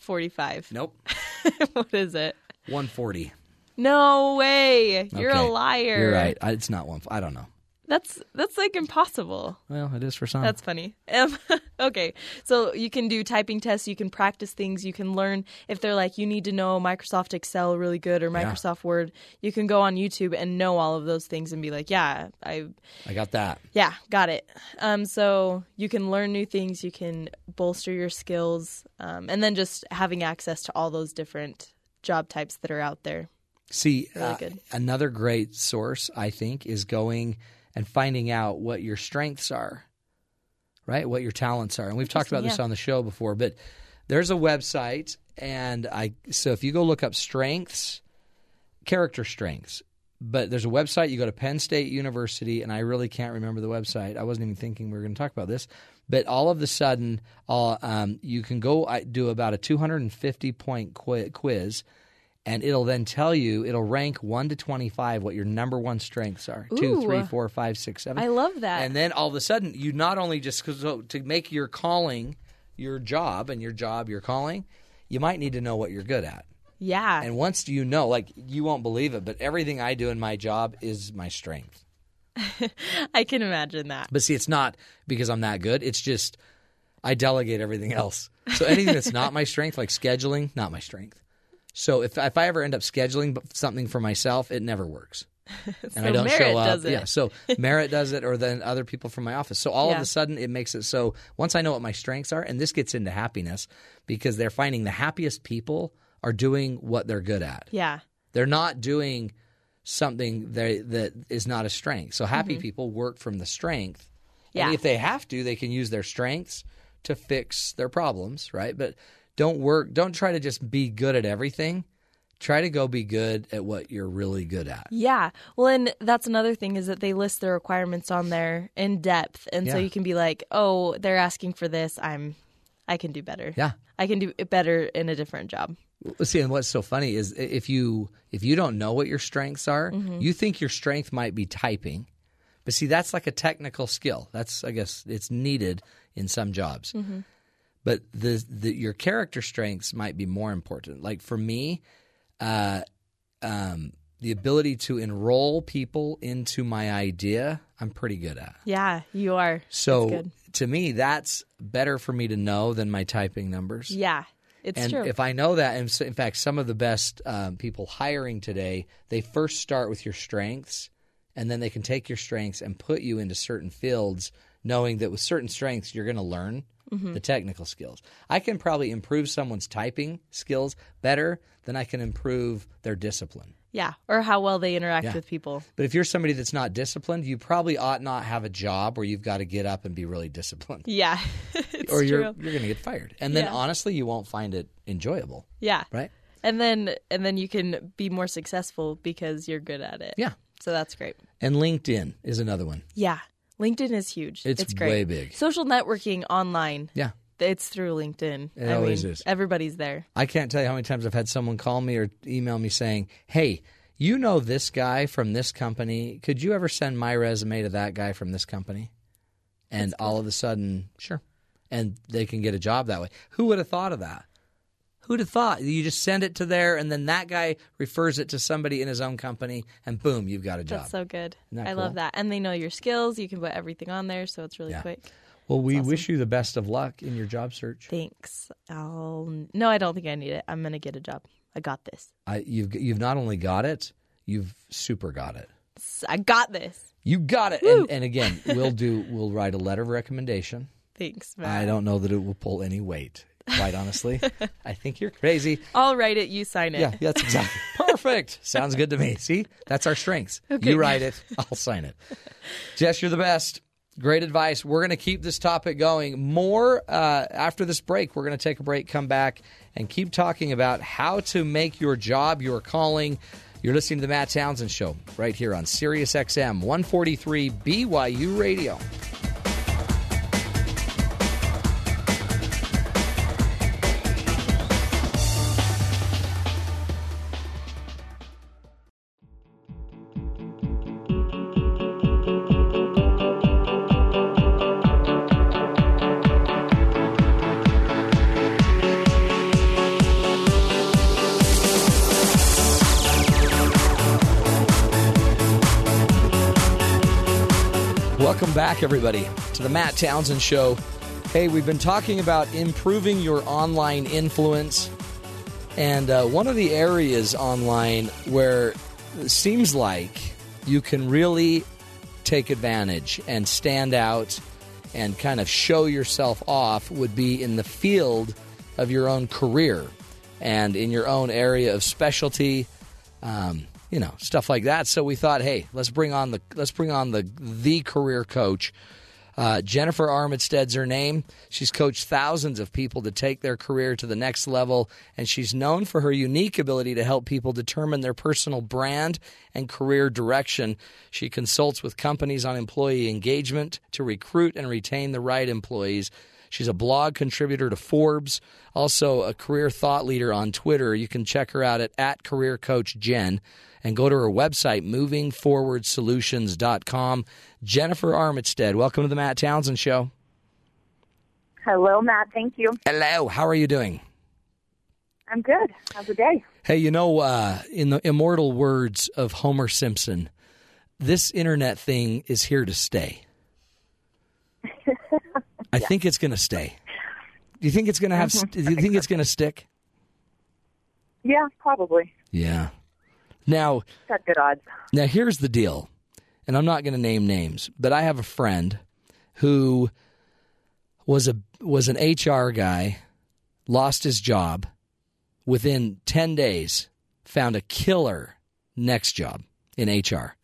Forty five. Nope. what is it? One forty. No way! You're okay. a liar. You're right. It's not one. I don't know. That's that's like impossible. Well, it is for some. That's funny. Um, okay, so you can do typing tests. You can practice things. You can learn if they're like you need to know Microsoft Excel really good or Microsoft yeah. Word. You can go on YouTube and know all of those things and be like, yeah, I I got that. Yeah, got it. Um, so you can learn new things. You can bolster your skills, um, and then just having access to all those different job types that are out there. See, really uh, another great source I think is going and finding out what your strengths are, right? What your talents are. And we've talked about yeah. this on the show before, but there's a website and I so if you go look up strengths, character strengths, but there's a website you go to Penn State University and I really can't remember the website. I wasn't even thinking we were going to talk about this, but all of a sudden, uh, um, you can go do about a 250 point quiz and it'll then tell you it'll rank 1 to 25 what your number one strengths are. Ooh, two three four five six seven. I love that. And then all of a sudden you not only just so to make your calling your job and your job your calling you might need to know what you're good at. Yeah. And once you know like you won't believe it but everything i do in my job is my strength. I can imagine that. But see it's not because i'm that good. It's just i delegate everything else. So anything that's not my strength like scheduling not my strength so if if I ever end up scheduling something for myself, it never works. and so I don't Merritt show up. Yeah, so Merritt does it, or then other people from my office. So all yeah. of a sudden, it makes it so once I know what my strengths are, and this gets into happiness because they're finding the happiest people are doing what they're good at. Yeah, they're not doing something that that is not a strength. So happy mm-hmm. people work from the strength. Yeah, and if they have to, they can use their strengths to fix their problems, right? But don't work don't try to just be good at everything. Try to go be good at what you're really good at. Yeah. Well and that's another thing is that they list the requirements on there in depth. And yeah. so you can be like oh they're asking for this. I'm i can do better. Yeah. I can do it better in a different job. See and what's so funny is if you if you don't know what your strengths are mm-hmm. you think your strength might be typing. But see that's like a technical skill. That's i guess it's needed in some jobs. Mm-hmm but the, the your character strengths might be more important. Like for me, uh, um, the ability to enroll people into my idea, I'm pretty good at. Yeah, you are. So to me, that's better for me to know than my typing numbers. Yeah. It's and true. if I know that, and in fact, some of the best um, people hiring today, they first start with your strengths, and then they can take your strengths and put you into certain fields, knowing that with certain strengths you're going to learn mm-hmm. the technical skills. I can probably improve someone's typing skills better than I can improve their discipline. Yeah, or how well they interact yeah. with people. But if you're somebody that's not disciplined, you probably ought not have a job where you've got to get up and be really disciplined. Yeah, or you're true. you're going to get fired, and then yeah. honestly, you won't find it enjoyable. Yeah, right. And then and then you can be more successful because you're good at it. Yeah, so that's great. And LinkedIn is another one. Yeah, LinkedIn is huge. It's, it's great. way big. Social networking online. Yeah. It's through LinkedIn. It I always mean, is. Everybody's there. I can't tell you how many times I've had someone call me or email me saying, "Hey, you know this guy from this company. Could you ever send my resume to that guy from this company?" And all of a sudden, sure. And they can get a job that way. Who would have thought of that? Who'd have thought? You just send it to there, and then that guy refers it to somebody in his own company, and boom, you've got a job. That's so good. I cool? love that. And they know your skills. You can put everything on there, so it's really yeah. quick. Well, we awesome. wish you the best of luck in your job search. Thanks. I'll no, I don't think I need it. I'm gonna get a job. I got this. I, you've you've not only got it, you've super got it. I got this. You got it. And, and, again, we'll do. We'll write a letter of recommendation. Thanks, man. I don't know that it will pull any weight quite honestly. I think you're crazy. I'll write it, you sign it. Yeah, that's exactly perfect. Sounds good to me. See, that's our strengths. Okay. You write it, I'll sign it. Jess, you're the best. Great advice. We're going to keep this topic going more uh, after this break. We're going to take a break, come back, and keep talking about how to make your job your calling. You're listening to the Matt Townsend Show right here on Sirius XM 143 BYU Radio. Back, everybody, to the Matt Townsend Show. Hey, we've been talking about improving your online influence. And uh, one of the areas online where it seems like you can really take advantage and stand out and kind of show yourself off would be in the field of your own career and in your own area of specialty. Um, you know stuff like that. So we thought, hey, let's bring on the let's bring on the the career coach. Uh, Jennifer Armitstead's her name. She's coached thousands of people to take their career to the next level, and she's known for her unique ability to help people determine their personal brand and career direction. She consults with companies on employee engagement to recruit and retain the right employees. She's a blog contributor to Forbes, also a career thought leader on Twitter. You can check her out at, at Career Coach Jen and go to her website, movingforwardsolutions.com. Jennifer Armitstead, welcome to the Matt Townsend Show. Hello, Matt. Thank you. Hello. How are you doing? I'm good. How's the day? Hey, you know, uh, in the immortal words of Homer Simpson, this internet thing is here to stay. I think it's going to stay. Do you think it's going to have? Mhm. Do you think it's going to stick? Yeah, probably. Yeah. Now, Got good odds. Now, here's the deal, and I'm not going to name names, but I have a friend who was a was an HR guy, lost his job, within 10 days found a killer next job in HR.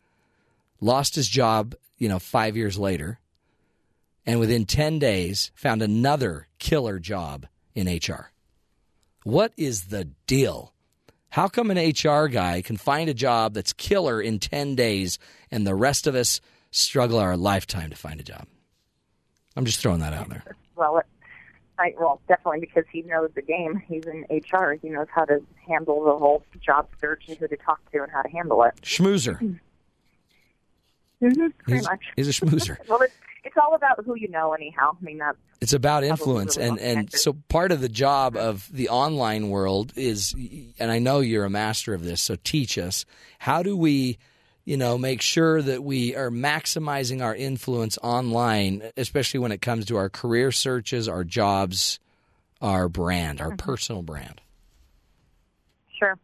Lost his job, you know, 5 years later, and within 10 days found another killer job in HR. What is the deal? How come an HR guy can find a job that's killer in 10 days and the rest of us struggle our lifetime to find a job? I'm just throwing that out there. Well, it, I, well, definitely because he knows the game. He's in HR. He knows how to handle the whole job search and who to talk to and how to handle it. Schmoozer. Mm-hmm, pretty He's, much. he's a schmoozer. Well, it's, it's all about who you know, anyhow. I mean, that's It's about influence, really and well and so part of the job of the online world is, and I know you're a master of this, so teach us how do we, you know, make sure that we are maximizing our influence online, especially when it comes to our career searches, our jobs, our brand, our personal brand. Sure.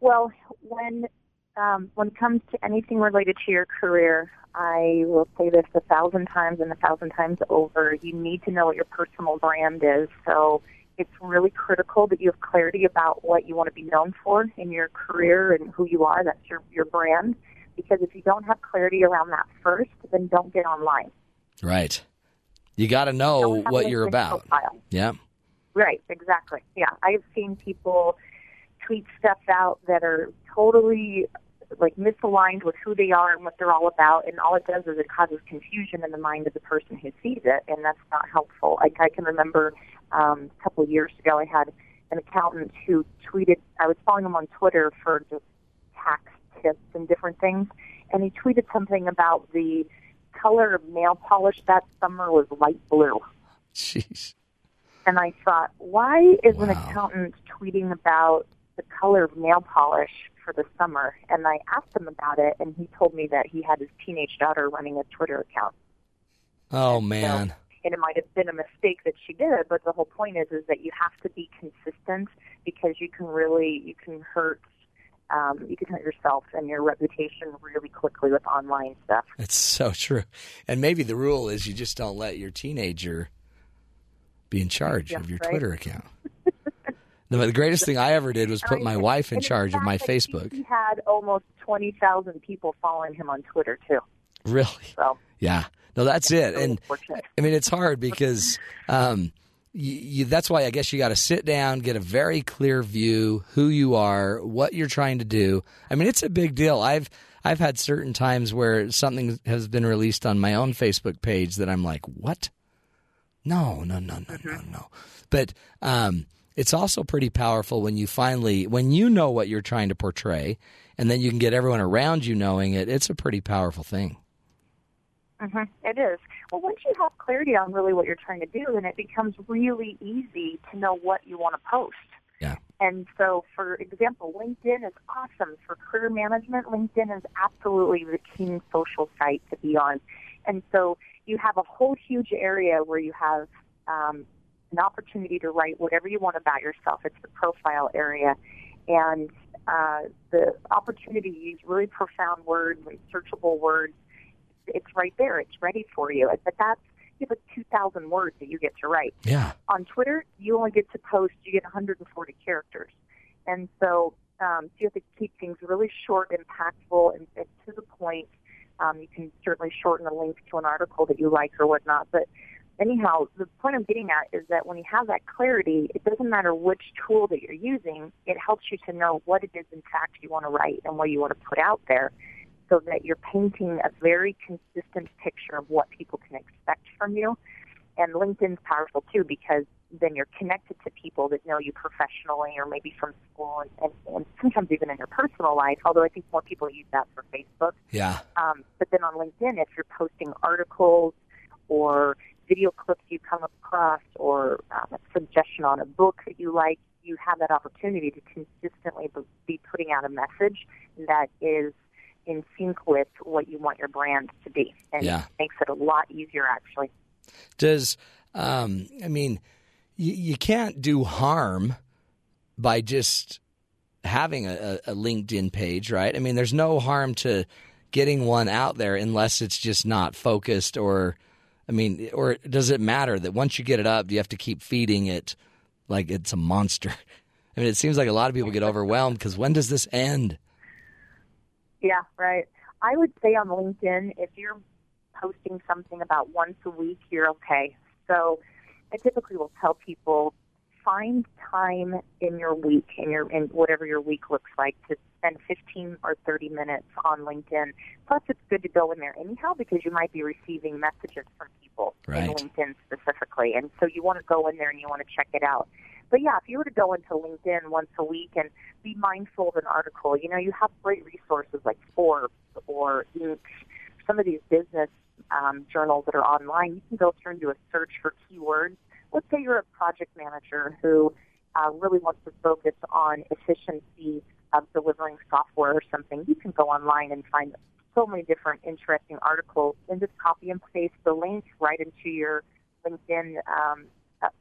Well, when um, when it comes to anything related to your career, I will say this a thousand times and a thousand times over. You need to know what your personal brand is. So it's really critical that you have clarity about what you want to be known for in your career and who you are. That's your your brand. Because if you don't have clarity around that first, then don't get online. Right. You got to know what you're about. profile. Yeah. Right, exactly. Yeah, I've seen people tweet stuff out that are totally like misaligned with who they are and what they're all about, and all it does is it causes confusion in the mind of the person who sees it, and that's not helpful. Like I can remember um, a couple of years ago, I had an accountant who tweeted. I was following him on Twitter for just tax tips and different things, and he tweeted something about the color of nail polish that summer was light blue. Jeez. And I thought, why is an accountant tweeting about the color of nail polish for the summer? And I asked him about it, and he told me that he had his teenage daughter running a Twitter account. Oh man. And it might have been a mistake that she did, but the whole point is is that you have to be consistent because you can really you can hurt um, you can hurt yourself and your reputation really quickly with online stuff. It's so true. And maybe the rule is you just don't let your teenager be in charge Yeah, of your right. Twitter account. No, the greatest thing I ever did was put my wife in charge of my fact, I think Facebook. He had almost twenty thousand people following him on Twitter too. Really? So Yeah. No, that's it. And. I mean, it's hard because um, you, you, that's why I guess you got to sit down, get a very clear view who you are, what you're trying to do. I mean, it's a big deal. I've I've had certain times where something has been released on my own Facebook page that I'm like, what? No, no, no, no, no, no. But um, it's also pretty powerful when you finally when you know what you're trying to portray, and then you can get everyone around you knowing it. It's a pretty powerful thing. hmm It is. Well, once you have clarity on really what you're trying to do, then it becomes really easy to know what you want to post. Yeah. And so, for example, LinkedIn is awesome for career management. LinkedIn is absolutely the king social site to be on. And so you have a whole huge area where you have um, an opportunity to write whatever you want about yourself. It's the profile area. And uh, the opportunity to use really profound words and searchable words, it's right there. It's ready for you. But that's you have 2,000 words that you get to write. Yeah. On Twitter, you only get to post, you get 140 characters. And so, um, so you have to keep things really short, impactful, and, and to the point. Um, you can certainly shorten a link to an article that you like or whatnot. But anyhow, the point I'm getting at is that when you have that clarity, it doesn't matter which tool that you're using, it helps you to know what it is in fact you want to write and what you want to put out there so that you're painting a very consistent picture of what people can expect from you. And LinkedIn's powerful too because then you're connected to people that know you professionally or maybe from school and, and, and sometimes even in your personal life, although I think more people use that for Facebook. Yeah. Um, but then on LinkedIn, if you're posting articles or video clips you come across or um, a suggestion on a book that you like, you have that opportunity to consistently be putting out a message that is in sync with what you want your brand to be, and yeah. makes it a lot easier actually. Does um, I mean you, you can't do harm by just having a, a LinkedIn page, right? I mean, there's no harm to getting one out there unless it's just not focused or I mean, or does it matter that once you get it up, do you have to keep feeding it like it's a monster? I mean, it seems like a lot of people get overwhelmed because when does this end? Yeah, right. I would say on LinkedIn, if you're posting something about once a week, you're okay. So I typically will tell people find time in your week, in your in whatever your week looks like, to spend 15 or 30 minutes on LinkedIn. Plus, it's good to go in there anyhow because you might be receiving messages from people right. in LinkedIn specifically, and so you want to go in there and you want to check it out. But yeah, if you were to go into LinkedIn once a week and be mindful of an article, you know, you have great resources like Forbes or Inc. Some of these business um, journals that are online, you can go through and do a search for keywords. Let's say you're a project manager who uh, really wants to focus on efficiency of delivering software or something. You can go online and find so many different interesting articles and just copy and paste the link right into your LinkedIn um,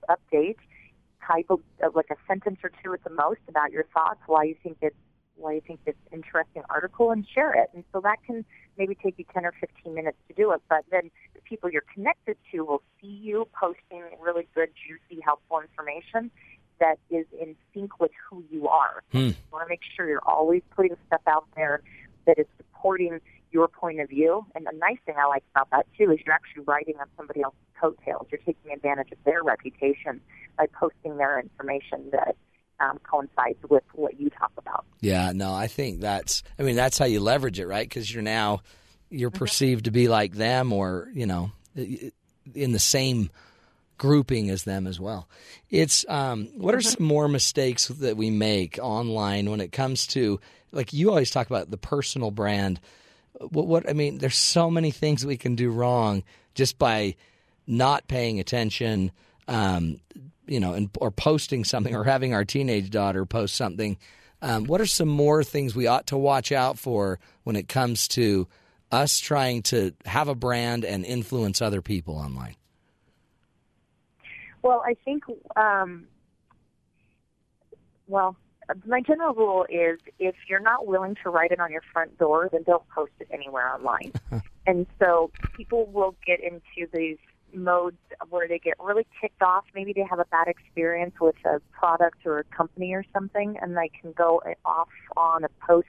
update type of, like a sentence or two at the most about your thoughts, why you think it's why you think it's interesting article, and share it. And so that can maybe take you 10 or 15 minutes to do it. But then the people you're connected to will see you posting really good, juicy, helpful information that is in sync with who you are. Hmm. You want to make sure you're always putting stuff out there that is supporting your point of view. And the nice thing I like about that too is you're actually riding on somebody else's coattails. You're taking advantage of their reputation by posting their information that um, coincides with what you talk about. Yeah, no, I think that's. I mean, that's how you leverage it, right? Because you're now you're mm-hmm. perceived to be like them, or you know, in the same grouping as them as well. It's um, what are some more mistakes that we make online when it comes to like you always talk about the personal brand. What, what I mean, there's so many things we can do wrong just by not paying attention um, you know, and, or posting something or having our teenage daughter post something. Um, what are some more things we ought to watch out for when it comes to us trying to have a brand and influence other people online? Well, I think, um, well, my general rule is if you're not willing to write it on your front door, then don't post it anywhere online. and so people will get into these modes where they get really ticked off. Maybe they have a bad experience with a product or a company or something, and they can go off on a post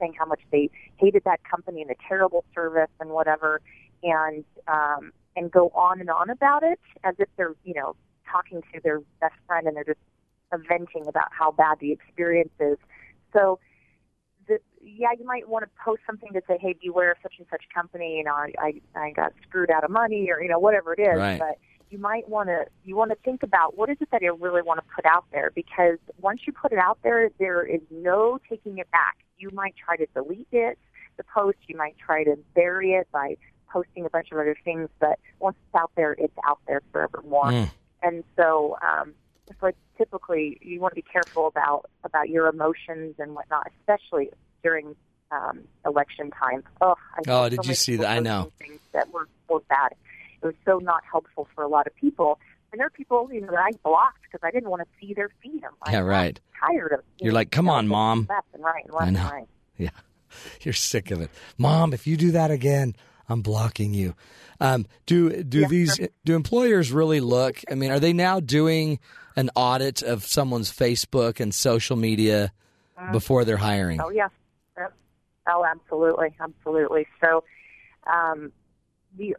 saying how much they hated that company and the terrible service and whatever, and um, and go on and on about it as if they're you know talking to their best friend and they're just venting about how bad the experience is. So the, yeah, you might want to post something to say, "Hey, beware of such and such company." You know, I I, I got screwed out of money, or you know, whatever it is. Right. But you might want to you want to think about what is it that you really want to put out there because once you put it out there, there is no taking it back. You might try to delete it, the post. You might try to bury it by posting a bunch of other things, but once it's out there, it's out there forevermore. Mm. And so, um, so typically you want to be careful about about your emotions and whatnot, especially during um, election time. Oh, I oh, did so you see that? I know. Things that were or bad. It was so not helpful for a lot of people. And there are people, you know, that I blocked because I didn't want to see their feed. I'm like, Yeah, right. I'm tired of. You're know, like, "Come on, mom. left Mom." and right, and left I and right. Yeah. You're sick of it. Mom, if you do that again, I'm blocking you. Um, do do these do employers really look? I mean, are they now doing an audit of someone's Facebook and social media before they're hiring? Oh yeah. Oh, absolutely, absolutely. So, um, the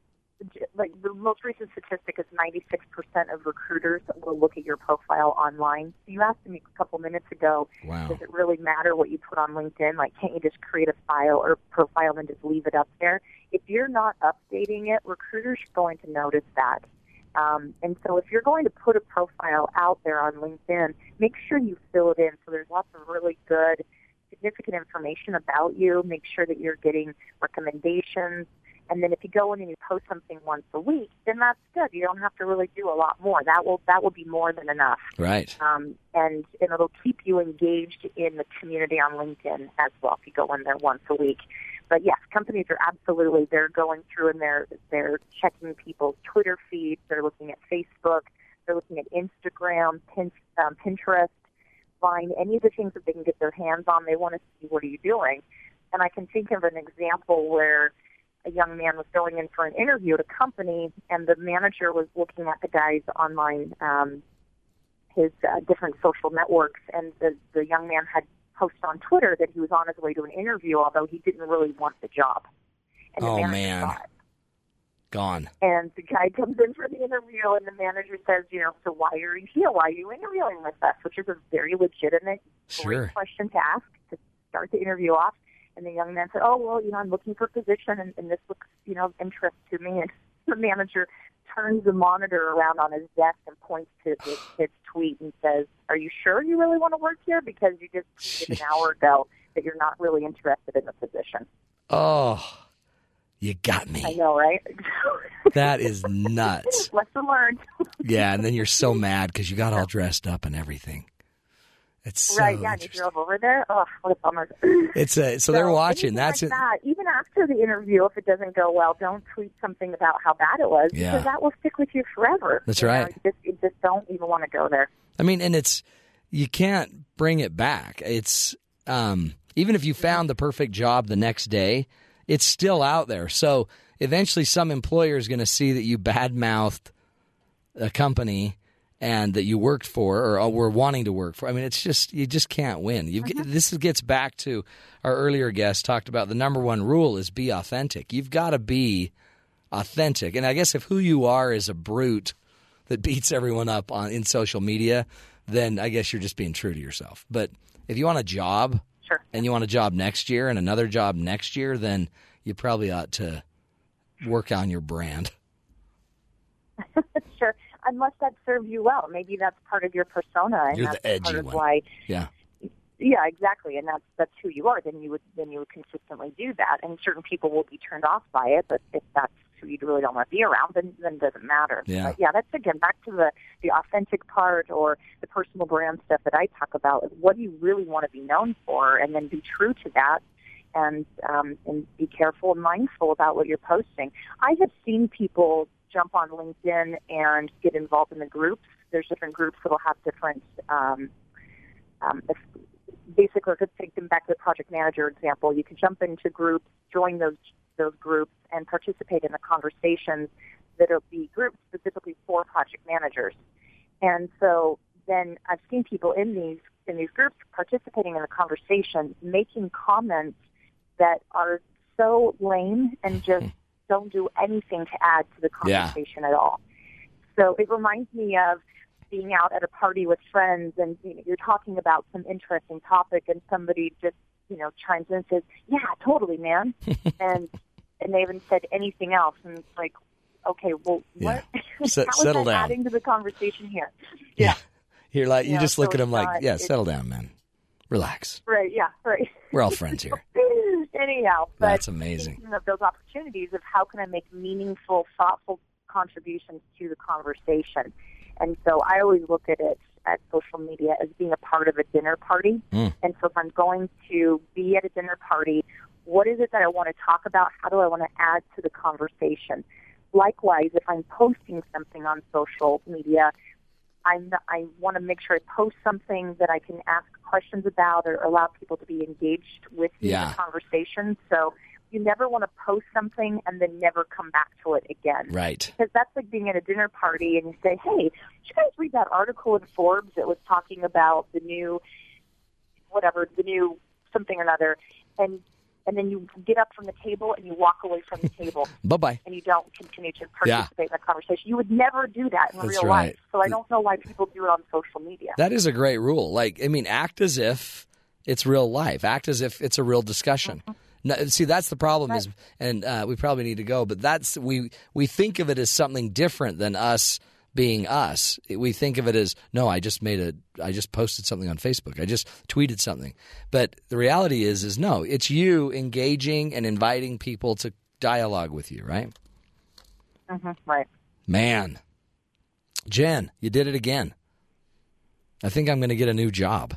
like the most recent statistic is 96% of recruiters will look at your profile online. So you asked me a couple minutes ago, Wow. does it really matter what you put on LinkedIn? Like, can't you just create a file or profile and just leave it up there? If you're not updating it, recruiters are going to notice that. Um, and so if you're going to put a profile out there on LinkedIn, make sure you fill it in. So there's lots of really good, significant information about you. Make sure that you're getting recommendations. And then if you go in and you post something once a week, then that's good. You don't have to really do a lot more. That will that will be more than enough. Right. Um, and, and it'll keep you engaged in the community on LinkedIn as well if you go in there once a week. But yes, companies are absolutely they're going through and they're they're checking people's Twitter feeds. They're looking at Facebook. They're looking at Instagram, um, Pinterest, Vine, any of the things that they can get their hands on. They want to see what are you doing. And I can think of an example where a young man was going in for an interview at a company, and the manager was looking at the guy's online, um, his uh, different social networks, and the the young man had posted on Twitter that he was on his way to an interview, although he didn't really want the job. And the Oh, manager man. Gone. And the guy comes in for the interview, and the manager says, you know, so why are you here? Why are you interviewing with us? Which is a very legitimate, Sure. great question to ask to start the interview off. And the young man said, oh, well, you know, I'm looking for a position, and, and this looks, you know, of interest to me. And the manager turns the monitor around on his desk and points to his, his tweet and says, are you sure you really want to work here? Because you just tweeted an hour ago that you're not really interested in the position. Oh, you got me. I know, right? That is nuts. Lesson learned. Yeah, and then you're so mad because you got all dressed up and everything. It's so right, yeah, and you drove over there. Oh, what a bummer. It's a, so they're watching. That's like it. that. Even after the interview, if it doesn't go well, don't tweet something about how bad it was Yeah. because that will stick with you forever. That's You know, right. you just, you just don't even want to go there. I mean, and it's you can't bring it back. It's um, even if you found the perfect job the next day, it's still out there. So eventually, some employer is going to see that you badmouthed a company and that you worked for or were wanting to work for. I mean, it's just you just can't win. You uh-huh. this gets back to our earlier guest talked about the number one rule is be authentic. You've got to be authentic. And I guess if who you are is a brute that beats everyone up on in social media, then I guess you're just being true to yourself. But if you want a job Sure. and you want a job next year and another job next year, then you probably ought to work on your brand. sure. Unless that serves you well. Maybe that's part of your persona and You're that's the edgy part of one. why Yeah. Yeah, exactly, and that's that's who you are. Then you would then you would consistently do that, and certain people will be turned off by it. But if that's who you really don't want to be around, then then it doesn't matter. Yeah. But yeah, that's again back to the the authentic part or the personal brand stuff that I talk about. Is what do you really want to be known for, and then be true to that, and um, and be careful and mindful about what you're posting. I have seen people jump on LinkedIn and get involved in the groups. There's different groups that'll have different. Um, um, if, basically, let's take them back to the project manager example. You can jump into groups, join those those groups, and participate in the conversations that'll be groups specifically for project managers. And so then I've seen people in these in these groups participating in the conversation, making comments that are so lame and just don't do anything to add to the Yeah. conversation at all. So it reminds me of being out at a party with friends and you know, you're talking about some interesting topic and somebody just you know chimes in and says, "Yeah, totally, man," and and they haven't said anything else, and it's like, okay, well, what? How is settle down. adding to the conversation here? Yeah. You're like you Yeah, just so look at them like, not- yeah, settle down, man. Relax. Right? Yeah. Right. We're all friends here. Anyhow, but That's amazing. of those opportunities of how can I make meaningful, thoughtful contributions to the conversation. And so I always look at it at social media as being a part of a dinner party. Mm. And so if I'm going to be at a dinner party, what is it that I want to talk about? How do I want to add to the conversation? likewise, if I'm posting something on social media, I'm I want to make sure I post something that I can ask questions about or allow people to be engaged with Yeah. the conversation. So you never want to post something and then never come back to it again. Right. Because that's like being at a dinner party and you say, "Hey, did you guys read that article in Forbes that was talking about the new, whatever, the new something or another?" And and then you get up from the table and you walk away from the table Bye bye. and you don't continue to Yeah. participate in the conversation. You would never do that in That's real right. life. So I don't know why people do it on social media. That is a great rule. Like, I mean, act as if it's real life. Act as if it's a real discussion. No, see, that's the problem is, and uh, we probably need to go. But that's we we think of it as something different than us being us. We think of it as no, I just made a, I just posted something on Facebook. I just tweeted something. But the reality is, is no, it's you engaging and inviting people to dialogue with you, right? hmm Right. Man, Jen, you did it again. I think I'm going to get a new job.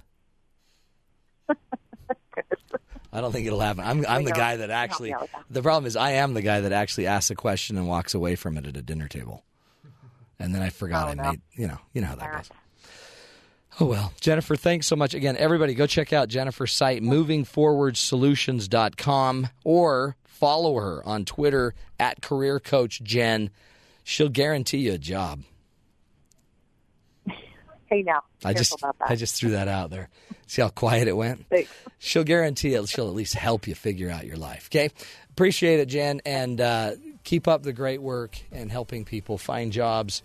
I don't think it'll happen. I'm, I'm the guy that actually. me out with that. The problem is, I am the guy that actually asks a question and walks away from it at a dinner table, and then I forgot Oh, I no. made. You know, you know how that goes. Oh well, Jennifer, thanks so much again. Everybody, go check out Jennifer's site, movingforwardsolutions.com, or follow her on Twitter at Career Coach Jen. She'll guarantee you a job. Hey, now, I just. I just threw that out there. See how quiet it went? Thanks. She'll guarantee it. She'll at least help you figure out your life. Okay, appreciate it, Jen, and uh, keep up the great work and helping people find jobs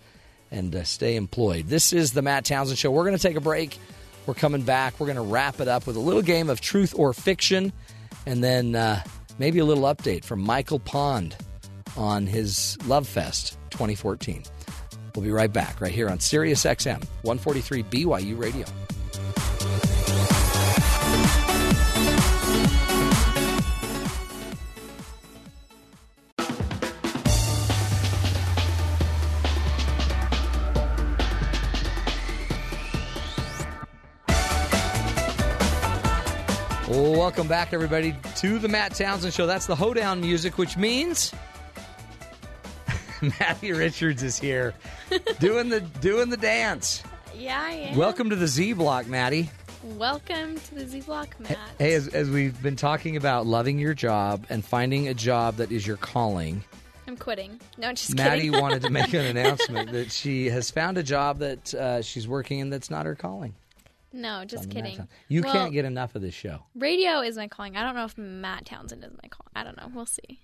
and uh, stay employed. This is the Matt Townsend Show. We're going to take a break. We're coming back. We're going to wrap it up with a little game of truth or fiction, and then uh, maybe a little update from Michael Pond on his Love Fest 2014. We'll be right back, right here on Sirius XM 143 BYU Radio. Welcome back, everybody, to the Matt Townsend Show. That's the hoedown music, which means Matthew Richards is here doing the doing the dance. Yeah, I am. Welcome to the Z Block, Maddie. Welcome to the Z Block, Matt. Hey, as, as we've been talking about loving your job and finding a job that is your calling, I'm quitting. No, just Maddie kidding. wanted to make an announcement that she has found a job that uh, she's working in that's not her calling. No, just On the Matt kidding. You Well, can't get enough of this show. radio is my calling. I don't know if Matt Townsend is my calling. I don't know. We'll see.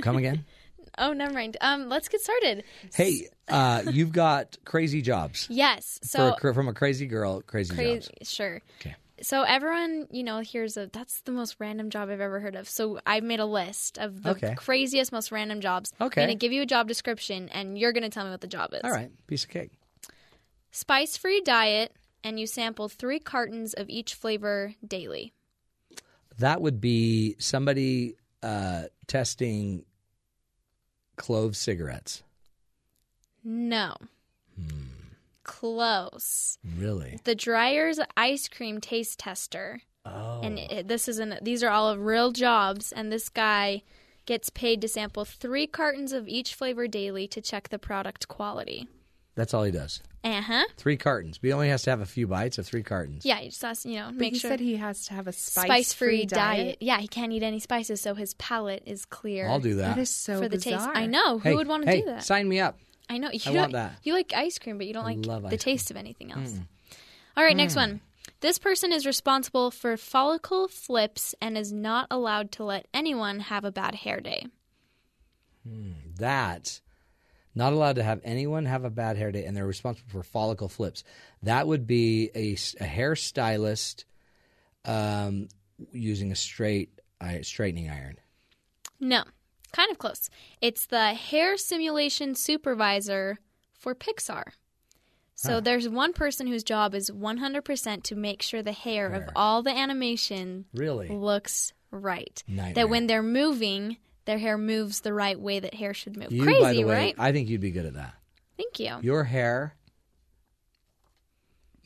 Come again? Oh, never mind. Um, let's get started. hey, uh, you've got crazy jobs. Yes. So a from a crazy girl, crazy, crazy. jobs. Sure. Okay. So everyone, you know, here's a that's the most random job I've ever heard of. So I've made a list of the Okay. craziest, most random jobs. Okay. I'm gonna give you a job description, and you're gonna tell me what the job is. All right, piece of cake. Spice free diet, and you sample three cartons of each flavor daily. That would be somebody uh, testing clove cigarettes. No. Hmm. Close. Really? The Dreyer's ice cream taste tester. Oh. And it, this isn't. These are all of real jobs, and this guy gets paid to sample three cartons of each flavor daily to check the product quality. That's all he does. Uh huh. Three cartons. But he only has to have a few bites of three cartons. Yeah, you just has you know But make he sure said he has to have a spice spice-free free diet. Yeah, he can't eat any spices, so his palate is clear. I'll do that. That is so for the bizarre. taste. I know who hey, would want to hey, do that. Sign me up. I know you I don't- want that. You like ice cream, but you don't I like love the ice cream. taste of anything mm. else. All right, next mm. one. This person is responsible for follicle flips and is not allowed to let anyone have a bad hair day. Hmm, that not allowed to have anyone have a bad hair day, and they're responsible for follicle flips. That would be a hairstylist um, using a straight I, straightening iron. No, kind of close. It's the hair simulation supervisor for Pixar. So there's one person whose job is 100% to make sure the hair, Hair. of all the animation Really? looks right. Nightmare. That when they're moving, their hair moves the right way that hair should move. You, Crazy, by the way, right? I think you'd be good at that. Thank you. Your hair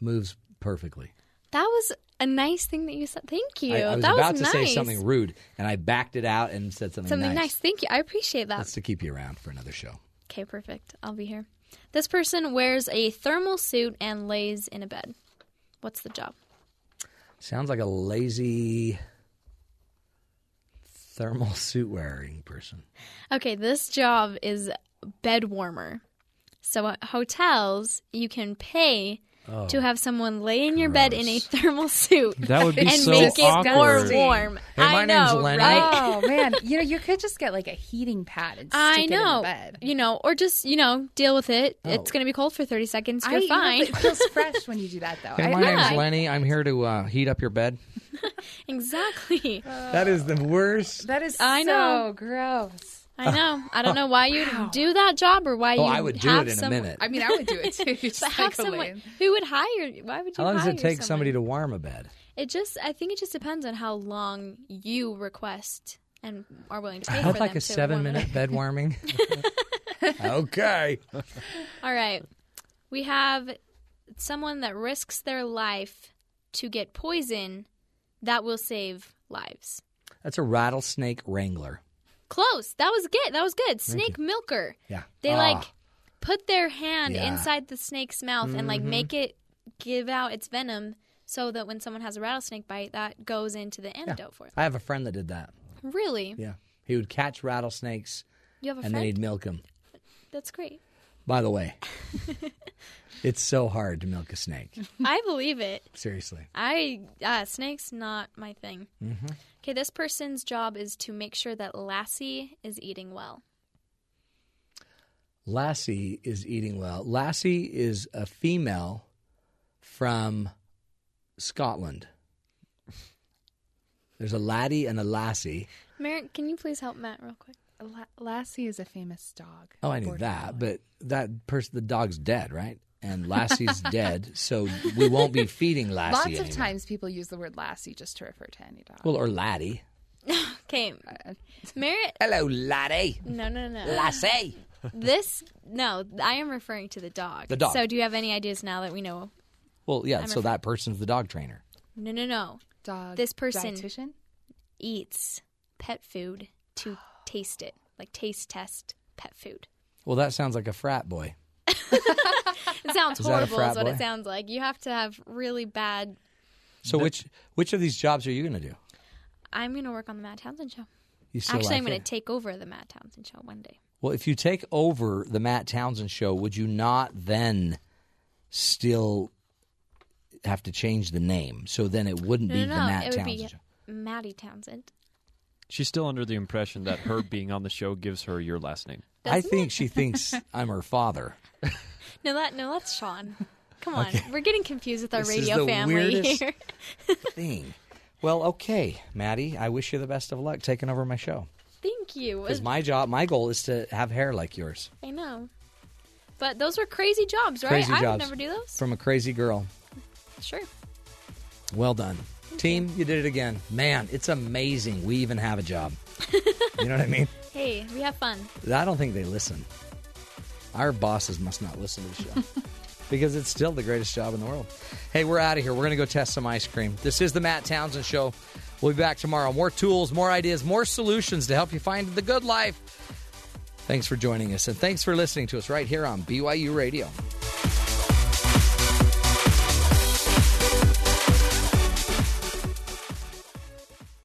moves perfectly. That was a nice thing that you said. Thank you. I, I was that about was to nice. say something rude, and I backed it out and said something, nice. Something nice. nice. Thank you. I appreciate that. That's to keep you around for another show. Okay, perfect. I'll be here. This person wears a thermal suit and lays in a bed. What's the job? Sounds like a lazy thermal suit wearing person. Okay, this job is bed warmer. So at hotels, you can pay to have someone lay in your bed in a thermal suit That would be and so make it more warm. Hey, my I know, Lenny. right? Oh man, you know you could just get like a heating pad and stick I it in know. the bed. You know, or just, you know, deal with it. Oh. It's going to be cold for 30 seconds. You're I, fine. It feels fresh when you do that, though. Hey, I- my yeah, name's I- Lenny. I'm here to uh, heat up your bed. exactly. that is the worst. That is I so know. gross. I know. I don't oh, know why you would do that job or why Oh, you I would do have it in some- a minute. I mean, I would do it too. Just But have like someone lame- who would hire. Why would you? How long does hire it take someone? somebody to warm a bed? It just. I think it just depends on how long you request and are willing to pay I'd like them a seven-minute bed warming. okay. All right, we have someone that risks their life to get poison that will save lives. That's a rattlesnake wrangler. Close. That was good. That was good. Snake milker. Yeah. They Ah. like put their hand Yeah. inside the snake's mouth and like make it give out its venom so that when someone has a rattlesnake bite, that goes into the antidote for it. I have a friend that did that. Really? Yeah. He would catch rattlesnakes You have a and then friend? he'd milk them. That's great. By the way, it's so hard to milk a snake. I believe it. Seriously. I uh, snakes not my thing. Okay, this person's job is to make sure that Lassie is eating well. Lassie is eating well. Lassie is a female from Scotland. There's a laddie and a lassie. Merritt, can you please help Matt real quick? La- Lassie is a famous dog. Oh, I knew that, but that person, the dog's dead, right? And Lassie's dead, so we won't be feeding Lassie lots of anymore. times people use the word Lassie just to refer to any dog. Well, or laddie. Okay, Merritt. Hello, laddie. No, no, no. Lassie. This no, I am referring to the dog. The dog. So, do you have any ideas now that we know? Well, yeah. I'm so refer- that person's the dog trainer. No, no, no. dog. this person- dietitian. Eats pet food to taste it, like taste test pet food. Well, that sounds like a frat boy. It sounds Is horrible, is what boy? it sounds like. You have to have really bad. So which which of these jobs are you going to do? I'm going to work on the Matt Townsend show. You still Actually, like I'm going to take over the Matt Townsend show one day. Well, if you take over the Matt Townsend show, would you not then still have to change the name? So then it wouldn't No, be no, the no. Matt it would Townsend be show. Maddie Townsend. She's still under the impression that her being on the show gives her your last name. I Doesn't think she thinks I'm her father. No, that no, that's Sean. Come on, we're getting confused with our This is radio the family weirdest- here. Thing. Well, okay, Maddie. I wish you the best of luck taking over my show. Thank you. Because my job, my goal is to have hair like yours I know, but those were crazy jobs, right? Crazy I would jobs. never do those. from a crazy girl. Sure. Well done. Team, you did it again. Man, it's amazing we even have a job. you know what I mean? Hey, we have fun. I don't think they listen. Our bosses must not listen to the show because it's still the greatest job in the world. Hey, we're out of here. We're going to go test some ice cream. This is the Matt Townsend Show. We'll be back tomorrow. More tools, more ideas, more solutions to help you find the good life. Thanks for joining us, and thanks for listening to us right here on BYU Radio.